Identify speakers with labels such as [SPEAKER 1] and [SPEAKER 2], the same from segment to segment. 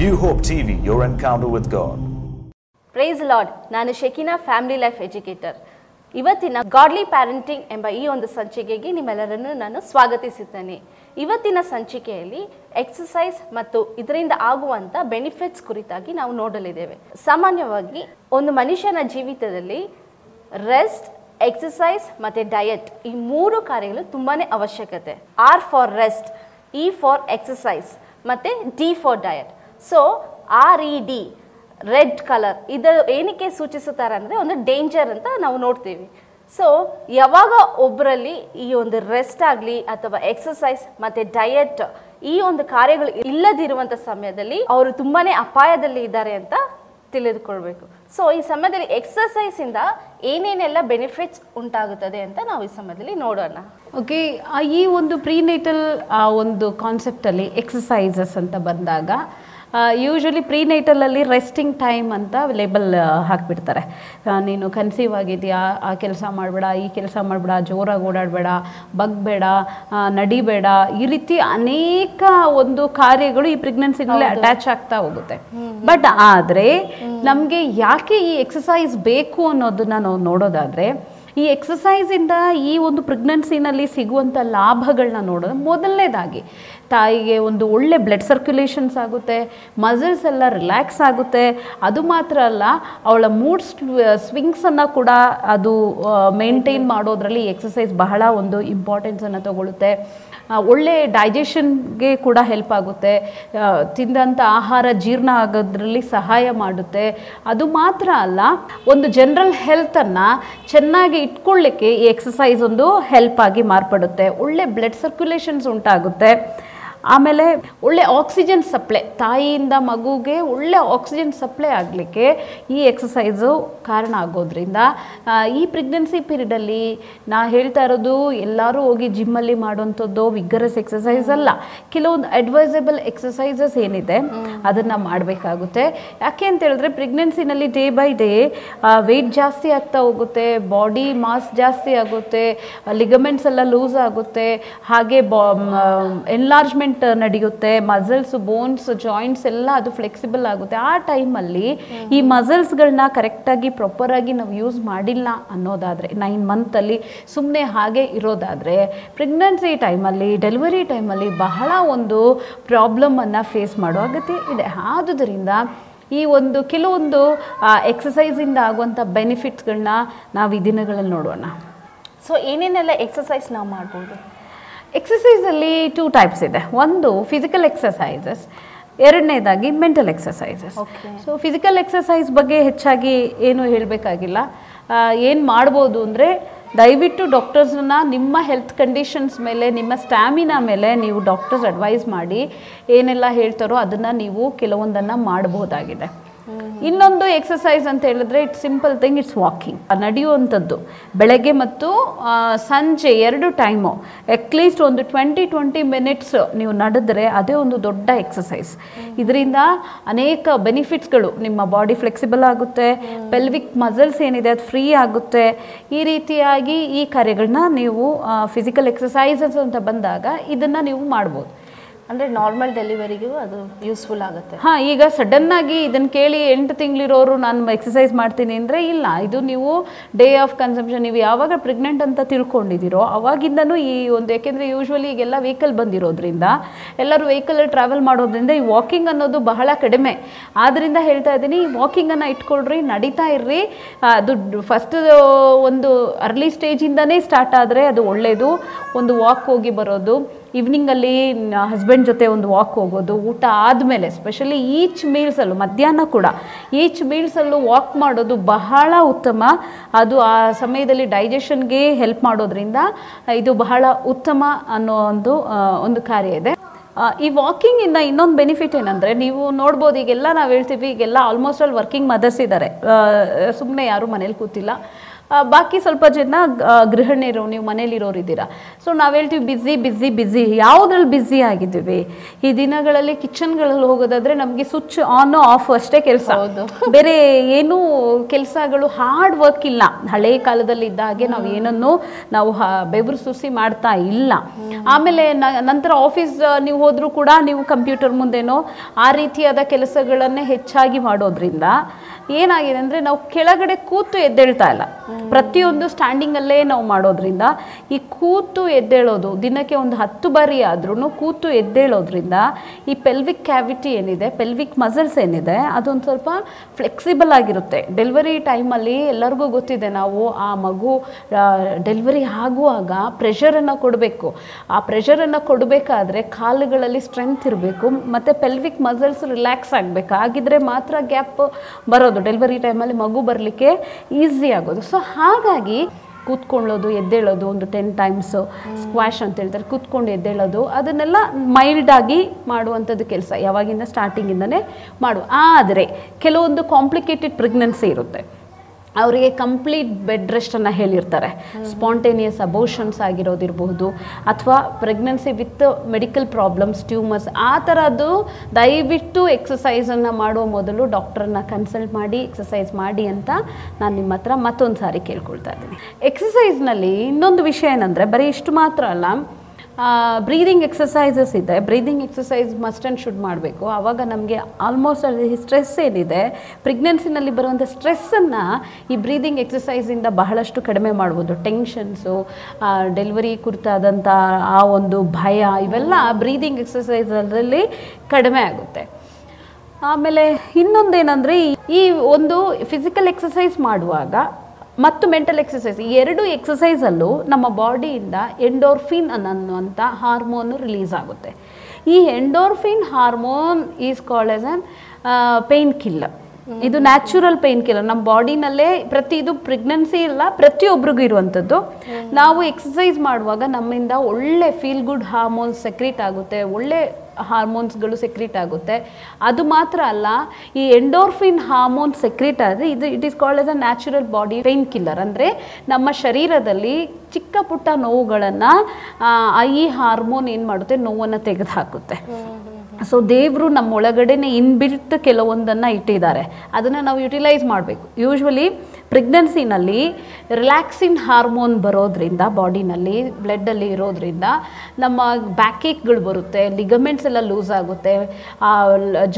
[SPEAKER 1] New hope TV your encounter with God
[SPEAKER 2] praise Lord ನಾನು Shekinah family life educator ಇವತ್ತಿನ godly parenting ಎಂಬ ಈ ಒಂದು ಸಂಚಿಕೆಗೆ ನಿಮ್ಮೆಲ್ಲರನ್ನು ನಾನು ಸ್ವಾಗತಿಸುತ್ತೇನೆ ಇವತ್ತಿನ ಸಂಚಿಕೆಯಲ್ಲಿ ಎಕ್ಸಸೈಸ್ ಮತ್ತು ಇದರಿಂದ ಆಗುವಂಥ ಬೆನಿಫಿಟ್ಸ್ ಕುರಿತಾಗಿ ನಾವು ನೋಡಲಿದ್ದೇವೆ. ಸಾಮಾನ್ಯವಾಗಿ ಒಂದು ಮನುಷ್ಯನ ಜೀವಿತದಲ್ಲಿ ರೆಸ್ಟ್ ಎಕ್ಸಸೈಸ್ ಮತ್ತು ಡಯಟ್ ಈ ಮೂರು ಕಾರ್ಯಗಳು ತುಂಬಾ ಅವಶ್ಯಕತೆ. R for rest E for exercise ಮತ್ತು D for diet so R E D red colour ಇದು ಏನಕ್ಕೆ ಸೂಚಿಸುತ್ತಾರೆ ಅಂದರೆ ಒಂದು ಡೇಂಜರ್ ಅಂತ ನಾವು ನೋಡ್ತೀವಿ. ಸೊ ಯಾವಾಗ ಒಬ್ಬರಲ್ಲಿ ಈ ಒಂದು ರೆಸ್ಟ್ ಆಗಲಿ ಅಥವಾ ಎಕ್ಸಸೈಸ್ ಮತ್ತು ಡಯಟ್ ಈ ಒಂದು ಕಾರ್ಯಗಳು ಇಲ್ಲದಿರುವಂಥ ಸಮಯದಲ್ಲಿ ಅವರು ತುಂಬಾ ಅಪಾಯದಲ್ಲಿ ಇದ್ದಾರೆ ಅಂತ ತಿಳಿದುಕೊಳ್ಬೇಕು. ಸೊ ಈ ಸಮಯದಲ್ಲಿ ಎಕ್ಸಸೈಸಿಂದ ಏನೇನೆಲ್ಲ ಬೆನಿಫಿಟ್ಸ್ ಉಂಟಾಗುತ್ತದೆ ಅಂತ ನಾವು ಈ ಸಮಯದಲ್ಲಿ ನೋಡೋಣ.
[SPEAKER 3] ಓಕೆ ಈ ಒಂದು ಪ್ರೀನೇಟಲ್ ಒಂದು ಕಾನ್ಸೆಪ್ಟಲ್ಲಿ ಎಕ್ಸಸೈಸಸ್ ಅಂತ ಬಂದಾಗ ಯೂಶ್ವಲಿ ಪ್ರೀನೈಟಲಲ್ಲಿ ರೆಸ್ಟಿಂಗ್ ಟೈಮ್ ಅಂತ ಲೇಬಲ್ ಹಾಕಿಬಿಡ್ತಾರೆ. ನೀನು ಕನ್ಸೀವ್ ಆಗಿದೆಯಾ ಆ ಕೆಲಸ ಮಾಡಬೇಡ ಈ ಕೆಲಸ ಮಾಡಬೇಡ ಜೋರಾಗಿ ಓಡಾಡಬೇಡ ಬಗ್ಬೇಡ ನಡಿಬೇಡ. ಈ ರೀತಿ ಅನೇಕ ಒಂದು ಕಾರ್ಯಗಳು ಈ ಪ್ರೆಗ್ನೆನ್ಸಿನಲ್ಲಿ ಅಟ್ಯಾಚ್ ಆಗ್ತಾ ಹೋಗುತ್ತೆ. ಬಟ್ ಆದರೆ ನಮಗೆ ಯಾಕೆ ಈ ಎಕ್ಸಸೈಸ್ ಬೇಕು ಅನ್ನೋದನ್ನ ನಾವು ನೋಡೋದಾದರೆ ಈ ಎಕ್ಸಸೈಸಿಂದ ಈ ಒಂದು ಪ್ರೆಗ್ನೆನ್ಸಿನಲ್ಲಿ ಸಿಗುವಂಥ ಲಾಭಗಳನ್ನ ನೋಡೋದು ಮೊದಲನೇದಾಗಿ. ತಾಯಿಗೆ ಒಂದು ಒಳ್ಳೆ ಬ್ಲಡ್ ಸರ್ಕ್ಯುಲೇಷನ್ಸ್ ಆಗುತ್ತೆ ಮಸಲ್ಸ್ ಎಲ್ಲ ರಿಲ್ಯಾಕ್ಸ್ ಆಗುತ್ತೆ. ಅದು ಮಾತ್ರ ಅಲ್ಲ, ಅವಳ ಮೂಡ್ ಸ್ವಿಂಗ್ಸನ್ನು ಕೂಡ ಅದು ಮೇಂಟೈನ್ ಮಾಡೋದ್ರಲ್ಲಿ ಎಕ್ಸಸೈಸ್ ಬಹಳ ಒಂದು ಇಂಪಾರ್ಟೆನ್ಸನ್ನು ತಗೊಳ್ಳುತ್ತೆ ಒಳ್ಳೆ ಡೈಜೆಷನ್ಗೆ ಕೂಡ ಹೆಲ್ಪ್ ಆಗುತ್ತೆ. ತಿಂದಂಥ ಆಹಾರ ಜೀರ್ಣ ಆಗೋದ್ರಲ್ಲಿ ಸಹಾಯ ಮಾಡುತ್ತೆ. ಅದು ಮಾತ್ರ ಅಲ್ಲ, ಒಂದು ಜನರಲ್ ಹೆಲ್ತನ್ನು ಚೆನ್ನಾಗಿ ಇಟ್ಕೊಳ್ಳಿಕ್ಕೆ ಈ ಎಕ್ಸಸೈಸ್ ಒಂದು ಹೆಲ್ಪ್ ಆಗಿ ಮಾರ್ಪಡುತ್ತೆ. ಒಳ್ಳೆ ಬ್ಲಡ್ ಸರ್ಕ್ಯುಲೇಷನ್ಸ್ ಉಂಟಾಗುತ್ತೆ. ಆಮೇಲೆ ಒಳ್ಳೆ ಆಕ್ಸಿಜನ್ ಸಪ್ಲೈ ತಾಯಿಯಿಂದ ಮಗುಗೆ ಒಳ್ಳೆ ಆಕ್ಸಿಜನ್ ಸಪ್ಲೈ ಆಗಲಿಕ್ಕೆ ಈ ಎಕ್ಸಸೈಸು ಕಾರಣ ಆಗೋದ್ರಿಂದ ಈ ಪ್ರೆಗ್ನೆನ್ಸಿ ಪೀರಿಯಡಲ್ಲಿ ನಾ ಹೇಳ್ತಾ ಇರೋದು ಎಲ್ಲರೂ ಹೋಗಿ ಜಿಮ್ಮಲ್ಲಿ ಮಾಡುವಂಥದ್ದು ವಿಗ್ಗರಸ್ ಎಕ್ಸಸೈಸ್ ಅಲ್ಲ. ಕೆಲವೊಂದು ಅಡ್ವೈಸಬಲ್ ಎಕ್ಸಸೈಸಸ್ ಏನಿದೆ ಅದನ್ನು ಮಾಡಬೇಕಾಗುತ್ತೆ. ಯಾಕೆ ಅಂತ ಹೇಳಿದ್ರೆ ಪ್ರೆಗ್ನೆನ್ಸಿನಲ್ಲಿ ಡೇ ಬೈ ಡೇ ವೆಯ್ಟ್ ಜಾಸ್ತಿ ಆಗ್ತಾ ಹೋಗುತ್ತೆ ಬಾಡಿ ಮಾಸ್ ಜಾಸ್ತಿ ಆಗುತ್ತೆ ಲಿಗಮೆಂಟ್ಸ್ ಎಲ್ಲ ಲೂಸ್ ಆಗುತ್ತೆ, ಹಾಗೆ ಬಾ ಎನ್ಲಾರ್ಜ್ಮೆಂಟ್ ನಡೆಯುತ್ತೆ ಮಸಲ್ಸ್ ಬೋನ್ಸ್ ಜಾಯಿಂಟ್ಸ್ ಎಲ್ಲ ಅದು ಫ್ಲೆಕ್ಸಿಬಲ್ ಆಗುತ್ತೆ. ಆ ಟೈಮಲ್ಲಿ ಈ ಮಸಲ್ಸ್ಗಳನ್ನ ಕರೆಕ್ಟಾಗಿ ಪ್ರಾಪರಾಗಿ ನಾವು ಯೂಸ್ ಮಾಡಿಲ್ಲ ಅನ್ನೋದಾದ್ರೆ ನೈನ್ ಮಂತಲ್ಲಿ ಸುಮ್ಮನೆ ಹಾಗೆ ಇರೋದಾದರೆ ಪ್ರೆಗ್ನೆನ್ಸಿ ಟೈಮಲ್ಲಿ ಡೆಲಿವರಿ ಟೈಮಲ್ಲಿ ಬಹಳ ಒಂದು ಪ್ರಾಬ್ಲಮನ್ನು ಫೇಸ್ ಮಾಡೋ ಅಗತ್ಯ ಇದೆ. ಆದುದರಿಂದ ಈ ಒಂದು ಕೆಲವೊಂದು ಎಕ್ಸಸೈಸಿಂದ ಆಗುವಂಥ ಬೆನಿಫಿಟ್ಸ್ಗಳನ್ನ ನಾವು ಈ ದಿನಗಳಲ್ಲಿ ನೋಡೋಣ.
[SPEAKER 2] ಸೊ ಏನೇನೆಲ್ಲ ಎಕ್ಸಸೈಸ್ ನಾವು ಮಾಡ್ಬೋದು?
[SPEAKER 3] ಎಕ್ಸಸೈಸಲ್ಲಿ ಟೂ ಟೈಪ್ಸ್ ಇದೆ. ಒಂದು ಫಿಸಿಕಲ್ ಎಕ್ಸಸೈಸಸ್ ಎರಡನೇದಾಗಿ mental exercises
[SPEAKER 2] Okay.
[SPEAKER 3] So physical exercise ಬಗ್ಗೆ ಹೆಚ್ಚಾಗಿ ಏನು ಹೇಳಬೇಕಾಗಿಲ್ಲ. ಏನು ಮಾಡ್ಬೋದು ಅಂದರೆ ದಯವಿಟ್ಟು ಡಾಕ್ಟರ್ಸನ್ನ ನಿಮ್ಮ ಹೆಲ್ತ್ ಕಂಡೀಷನ್ಸ್ ಮೇಲೆ ನಿಮ್ಮ ಸ್ಟ್ಯಾಮಿನಾ ಮೇಲೆ ನೀವು ಡಾಕ್ಟರ್ಸ್ ಅಡ್ವೈಸ್ ಮಾಡಿ ಏನೆಲ್ಲ ಹೇಳ್ತಾರೋ ಅದನ್ನು ನೀವು ಕೆಲವೊಂದನ್ನು ಮಾಡಬಹುದಾಗಿದೆ ಇನ್ನೊಂದು ಎಕ್ಸಸೈಸ್ ಅಂತ ಹೇಳಿದ್ರೆ it's simple thing it's walking ನಡೆಯುವಂಥದ್ದು. ಬೆಳಗ್ಗೆ ಮತ್ತು ಸಂಜೆ ಎರಡು ಟೈಮು ಅಟ್ಲೀಸ್ಟ್ ಒಂದು ಟ್ವೆಂಟಿ ಟ್ವೆಂಟಿ ಮಿನಿಟ್ಸ್ ನೀವು ನಡೆದ್ರೆ ಅದೇ ಒಂದು ದೊಡ್ಡ ಎಕ್ಸಸೈಸ್ ಇದರಿಂದ ಅನೇಕ ಬೆನಿಫಿಟ್ಸ್ಗಳು ನಿಮ್ಮ ಬಾಡಿ ಫ್ಲೆಕ್ಸಿಬಲ್ ಆಗುತ್ತೆ. ಪೆಲ್ವಿಕ್ ಮಸಲ್ಸ್ ಏನಿದೆ ಅದು ಫ್ರೀ ಆಗುತ್ತೆ. ಈ ರೀತಿಯಾಗಿ ಈ ಕಾರ್ಯಗಳನ್ನ ನೀವು ಫಿಸಿಕಲ್ ಎಕ್ಸಸೈಸಸ್ ಅಂತ ಬಂದಾಗ ಇದನ್ನು ನೀವು ಮಾಡ್ಬೋದು.
[SPEAKER 2] ಅಂದರೆ ನಾರ್ಮಲ್ ಡೆಲಿವರಿಗೂ ಅದು ಯೂಸ್ಫುಲ್ ಆಗುತ್ತೆ.
[SPEAKER 3] ಹಾಂ, ಈಗ ಸಡನ್ ಆಗಿ ಇದನ್ನು ಕೇಳಿ ಎಂಟು ತಿಂಗಳಿರೋರು ನಾನು ಎಕ್ಸಸೈಸ್ ಮಾಡ್ತೀನಿ ಅಂದರೆ ಇಲ್ಲ, ಇದು ನೀವು ಡೇ ಆಫ್ ಕನ್ಸಂಪ್ಷನ್ ನೀವು ಯಾವಾಗ ಪ್ರೆಗ್ನೆಂಟ್ ಅಂತ ತಿಳ್ಕೊಂಡಿದ್ದೀರೋ ಅವಾಗಿಂದನೂ ಈ ಒಂದು, ಯಾಕೆಂದ್ರೆ ಯೂಶ್ವಲಿ ಈಗೆಲ್ಲ ವೆಹಿಕಲ್ ಬಂದಿರೋದ್ರಿಂದ, ಎಲ್ಲರೂ ವೆಹಿಕಲಲ್ಲಿ ಟ್ರಾವೆಲ್ ಮಾಡೋದ್ರಿಂದ ಈ ವಾಕಿಂಗ್ ಅನ್ನೋದು ಬಹಳ ಕಡಿಮೆ. ಆದ್ದರಿಂದ ಹೇಳ್ತಾ ಇದ್ದೀನಿ, ಈ ವಾಕಿಂಗನ್ನು ಇಟ್ಕೊಳ್ರಿ, ನಡೀತಾ ಇರ್ರಿ. ಅದು ಫಸ್ಟ್ ಒಂದು ಅರ್ಲಿ ಸ್ಟೇಜಿಂದನೇ ಸ್ಟಾರ್ಟ್ ಆದರೆ ಅದು ಒಳ್ಳೆಯದು ಒಂದು ವಾಕ್ ಹೋಗಿ ಬರೋದು. ಈವ್ನಿಂಗಲ್ಲಿ ಹಸ್ಬೆಂಡ್ ಜೊತೆ ಒಂದು ವಾಕ್ ಹೋಗೋದು, ಊಟ ಆದಮೇಲೆ ಸ್ಪೆಷಲಿ ಈಚ್ ಮೀಲ್ಸಲ್ಲೂ ಮಧ್ಯಾಹ್ನ ಕೂಡ ಈಚ್ ಮೀಲ್ಸಲ್ಲೂ ವಾಕ್ ಮಾಡೋದು ಬಹಳ ಉತ್ತಮ. ಅದು ಆ ಸಮಯದಲ್ಲಿ ಡೈಜೆಷನ್ಗೆ ಹೆಲ್ಪ್ ಮಾಡೋದ್ರಿಂದ, ಇದು ಬಹಳ ಉತ್ತಮ ಅನ್ನೋ ಒಂದು ಒಂದು ಕಾರ್ಯ ಇದೆ. ಈ ವಾಕಿಂಗಿಂದ ಇನ್ನೊಂದು ಬೆನಿಫಿಟ್ ಏನಂದರೆ, ನೀವು ನೋಡ್ಬೋದು, ಈಗೆಲ್ಲ ನಾವು ಹೇಳ್ತೀವಿ, ಈಗೆಲ್ಲ ಆಲ್ಮೋಸ್ಟ್ ಆಲ್ ವರ್ಕಿಂಗ್ ಮದರ್ಸ್ ಇದ್ದಾರೆ ಸುಮ್ಮನೆ ಯಾರೂ ಮನೇಲಿ ಕೂತಿಲ್ಲ. ಬಾಕಿ ಸ್ವಲ್ಪ ಜನ ಗೃಹಿಣಿಯರು ನೀವು ಮನೇಲಿರೋರು ಇದ್ದೀರಾ. ಸೊ ನಾವು ಹೇಳ್ತೀವಿ ಬ್ಯುಸಿ ಬ್ಯುಸಿ ಬ್ಯುಸಿ ಯಾವುದ್ರಲ್ಲಿ ಬ್ಯುಸಿ ಆಗಿದ್ದೀವಿ? ಈ ದಿನಗಳಲ್ಲಿ ಕಿಚನ್ಗಳಲ್ಲಿ ಹೋಗೋದಾದ್ರೆ ನಮಗೆ ಸ್ವಿಚ್ ಆನ್ ಆಫ್ ಅಷ್ಟೇ ಕೆಲಸ. ಬೇರೆ ಏನೂ ಕೆಲಸಗಳು ಹಾರ್ಡ್ ವರ್ಕ್ ಇಲ್ಲ. ಹಳೆ ಕಾಲದಲ್ಲಿ ಇದ್ದ ಹಾಗೆ ನಾವು ಏನನ್ನು ನಾವು ಬೆವರು ಸುಸಿ ಮಾಡ್ತಾ ಇಲ್ಲ. ಆಮೇಲೆ ನಂತರ ಆಫೀಸ್ ನೀವು ಹೋದ್ರೂ ಕೂಡ ನೀವು ಕಂಪ್ಯೂಟರ್ ಮುಂದೆನೋ ಆ ರೀತಿಯಾದ ಕೆಲಸಗಳನ್ನೇ ಹೆಚ್ಚಾಗಿ ಮಾಡೋದ್ರಿಂದ ಏನಾಗಿದೆ ಅಂದರೆ ನಾವು ಕೆಳಗಡೆ ಕೂತು ಎದ್ದೇಳ್ತಾ ಇಲ್ಲ. ಪ್ರತಿಯೊಂದು ಸ್ಟ್ಯಾಂಡಿಂಗಲ್ಲೇ ನಾವು ಮಾಡೋದ್ರಿಂದ ಈ ಕೂತು ಎದ್ದೇಳೋದು, ದಿನಕ್ಕೆ ಒಂದು ಹತ್ತು ಬಾರಿ ಆದ್ರೂ ಕೂತು ಎದ್ದೇಳೋದ್ರಿಂದ ಈ ಪೆಲ್ವಿಕ್ ಕ್ಯಾವಿಟಿ ಏನಿದೆ ಪೆಲ್ವಿಕ್ ಮಸಲ್ಸ್ ಏನಿದೆ, ಅದೊಂದು ಸ್ವಲ್ಪ ಫ್ಲೆಕ್ಸಿಬಲ್ ಆಗಿರುತ್ತೆ. ಡೆಲಿವರಿ ಟೈಮಲ್ಲಿ ಎಲ್ಲರಿಗೂ ಗೊತ್ತಿದೆ ನಾವು ಆ ಮಗು ಡೆಲಿವರಿ ಆಗುವಾಗ ಪ್ರೆಷರನ್ನು ಕೊಡಬೇಕು. ಆ ಪ್ರೆಷರನ್ನು ಕೊಡಬೇಕಾದ್ರೆ ಕಾಲುಗಳಲ್ಲಿ ಸ್ಟ್ರೆಂತ್ ಇರಬೇಕು, ಮತ್ತು ಪೆಲ್ವಿಕ್ ಮಸಲ್ಸ್ ರಿಲ್ಯಾಕ್ಸ್ ಆಗಬೇಕು. ಆಗಿದ್ರೆ ಮಾತ್ರ ಗ್ಯಾಪ್ ಬರೋದು. ಡೆಲಿವರಿ ಟೈಮಲ್ಲಿ ಮಗು ಬರಲಿಕ್ಕೆ ಈಸಿ ಆಗೋದು. ಸೊ ಹಾಗಾಗಿ ಕೂತ್ಕೊಳ್ಳೋದು, ಎದ್ದೇಳೋದು ಒಂದು ಟೆನ್ ಟೈಮ್ಸು ಸ್ಕ್ವಾಶ್ ಅಂತ ಹೇಳ್ತಾರೆ. ಕೂತ್ಕೊಂಡು ಎದ್ದೇಳೋದು, ಅದನ್ನೆಲ್ಲ ಮೈಲ್ಡಾಗಿ ಮಾಡುವಂಥದ್ದು ಕೆಲಸ. ಯಾವಾಗಿಂದ ಸ್ಟಾರ್ಟಿಂಗಿಂದನೇ ಮಾಡು ಆದರೆ, ಕೆಲವೊಂದು ಕಾಂಪ್ಲಿಕೇಟೆಡ್ ಪ್ರೆಗ್ನೆನ್ಸಿ ಇರುತ್ತೆ. ಅವರಿಗೆ ಕಂಪ್ಲೀಟ್ ಬೆಡ್ ರೆಸ್ಟನ್ನು ಹೇಳಿರ್ತಾರೆ. ಸ್ಪಾಂಟೇನಿಯಸ್ ಅಬೋಷನ್ಸ್ ಆಗಿರೋದಿರಬಹುದು ಅಥವಾ pregnancy with medical problems tumours ಆ ಥರದ್ದು ದಯವಿಟ್ಟು ಎಕ್ಸಸೈಸನ್ನು ಮಾಡುವ ಮೊದಲು ಡಾಕ್ಟ್ರನ್ನ ಕನ್ಸಲ್ಟ್ ಮಾಡಿ ಎಕ್ಸಸೈಸ್ ಮಾಡಿ ಅಂತ ನಾನು ನಿಮ್ಮ ಹತ್ರ ಮತ್ತೊಂದು ಸಾರಿ ಕೇಳ್ಕೊಳ್ತಾ ಇದ್ದೀನಿ. ಎಕ್ಸಸೈಸ್ನಲ್ಲಿ ಇನ್ನೊಂದು ವಿಷಯ ಏನಂದರೆ ಬರೀ ಇಷ್ಟು ಮಾತ್ರ ಅಲ್ಲ ಬ್ರೀದಿಂಗ್ ಎಕ್ಸಸೈಸಸ್ ಇದೆ. Breathing exercise must and should ಮಾಡಬೇಕು. ಆವಾಗ ನಮಗೆ ಆಲ್ಮೋಸ್ಟ್ ಅಲ್ಲಿ ಸ್ಟ್ರೆಸ್ ಏನಿದೆ ಪ್ರೆಗ್ನೆನ್ಸಿನಲ್ಲಿ ಬರುವಂಥ ಸ್ಟ್ರೆಸ್ಸನ್ನು ಈ ಬ್ರೀದಿಂಗ್ ಎಕ್ಸಸೈಸಿಂದ ಬಹಳಷ್ಟು ಕಡಿಮೆ ಮಾಡ್ಬೋದು. ಟೆನ್ಷನ್ಸು ಡೆಲಿವರಿ ಕುರಿತಾದಂಥ ಆ ಒಂದು ಭಯ, ಇವೆಲ್ಲ ಬ್ರೀದಿಂಗ್ ಎಕ್ಸಸೈಸಲ್ಲಿ ಕಡಿಮೆ ಆಗುತ್ತೆ. ಆಮೇಲೆ ಇನ್ನೊಂದೇನೆಂದರೆ ಈ ಒಂದು ಫಿಸಿಕಲ್ ಎಕ್ಸಸೈಸ್ ಮಾಡುವಾಗ ಮತ್ತು ಮೆಂಟಲ್ ಎಕ್ಸಸೈಸ್ ಈ ಎರಡು ಎಕ್ಸಸೈಸಲ್ಲೂ ನಮ್ಮ ಬಾಡಿಯಿಂದ ಎಂಡೋರ್ಫಿನ್ ಅನ್ನುವಂಥ ಹಾರ್ಮೋನು ರಿಲೀಸ್ ಆಗುತ್ತೆ. ಈ endorphin hormone is called as an pain killer ಇದು ನ್ಯಾಚುರಲ್ ಪೇನ್ ಕಿಲ್ಲರ್ ನಮ್ಮ ಬಾಡಿನಲ್ಲೇ ಪ್ರತಿ ಇದು ಪ್ರೆಗ್ನೆನ್ಸಿ ಇಲ್ಲ ಪ್ರತಿಯೊಬ್ಬರಿಗೂ ಇರುವಂಥದ್ದು. ನಾವು ಎಕ್ಸಸೈಸ್ ಮಾಡುವಾಗ ನಮ್ಮಿಂದ ಒಳ್ಳೆ ಫೀಲ್ ಗುಡ್ ಹಾರ್ಮೋನ್ಸ್ ಸೆಕ್ರೀಟ್ ಆಗುತ್ತೆ, ಒಳ್ಳೆ ಹಾರ್ಮೋನ್ಸ್ಗಳು ಸೆಕ್ರೀಟ್ ಆಗುತ್ತೆ. ಅದು ಮಾತ್ರ ಅಲ್ಲ, ಈ ಎಂಡೋರ್ಫಿನ್ ಹಾರ್ಮೋನ್ ಸೆಕ್ರೀಟ್ ಆದರೆ ಇದು it is called as a natural body pain killer ಅಂದರೆ ನಮ್ಮ ಶರೀರದಲ್ಲಿ ಚಿಕ್ಕ ಪುಟ್ಟ ನೋವುಗಳನ್ನು ಈ ಹಾರ್ಮೋನ್ ಏನು ಮಾಡುತ್ತೆ, ನೋವನ್ನು ತೆಗೆದುಹಾಕುತ್ತೆ. ಸೊ ದೇವರು ನಮ್ಮ ಒಳಗಡೆನೆ ಇನ್ಬಿಲ್ಟ್ ಕೆಲವೊಂದನ್ನು ಇಟ್ಟಿದ್ದಾರೆ. ಅದನ್ನು ನಾವು ಯುಟಿಲೈಸ್ ಮಾಡಬೇಕು. ಯೂಶ್ವಲಿ ಪ್ರೆಗ್ನೆನ್ಸಿನಲ್ಲಿ ರಿಲ್ಯಾಕ್ಸಿನ್ ಹಾರ್ಮೋನ್ ಬರೋದ್ರಿಂದ ಬಾಡಿನಲ್ಲಿ ಬ್ಲಡ್ಡಲ್ಲಿ ಇರೋದ್ರಿಂದ ನಮ್ಮ ಬ್ಯಾಕೇಕ್ಗಳು ಬರುತ್ತೆ ಲಿಗಮೆಂಟ್ಸ್ ಎಲ್ಲ ಲೂಸ್ ಆಗುತ್ತೆ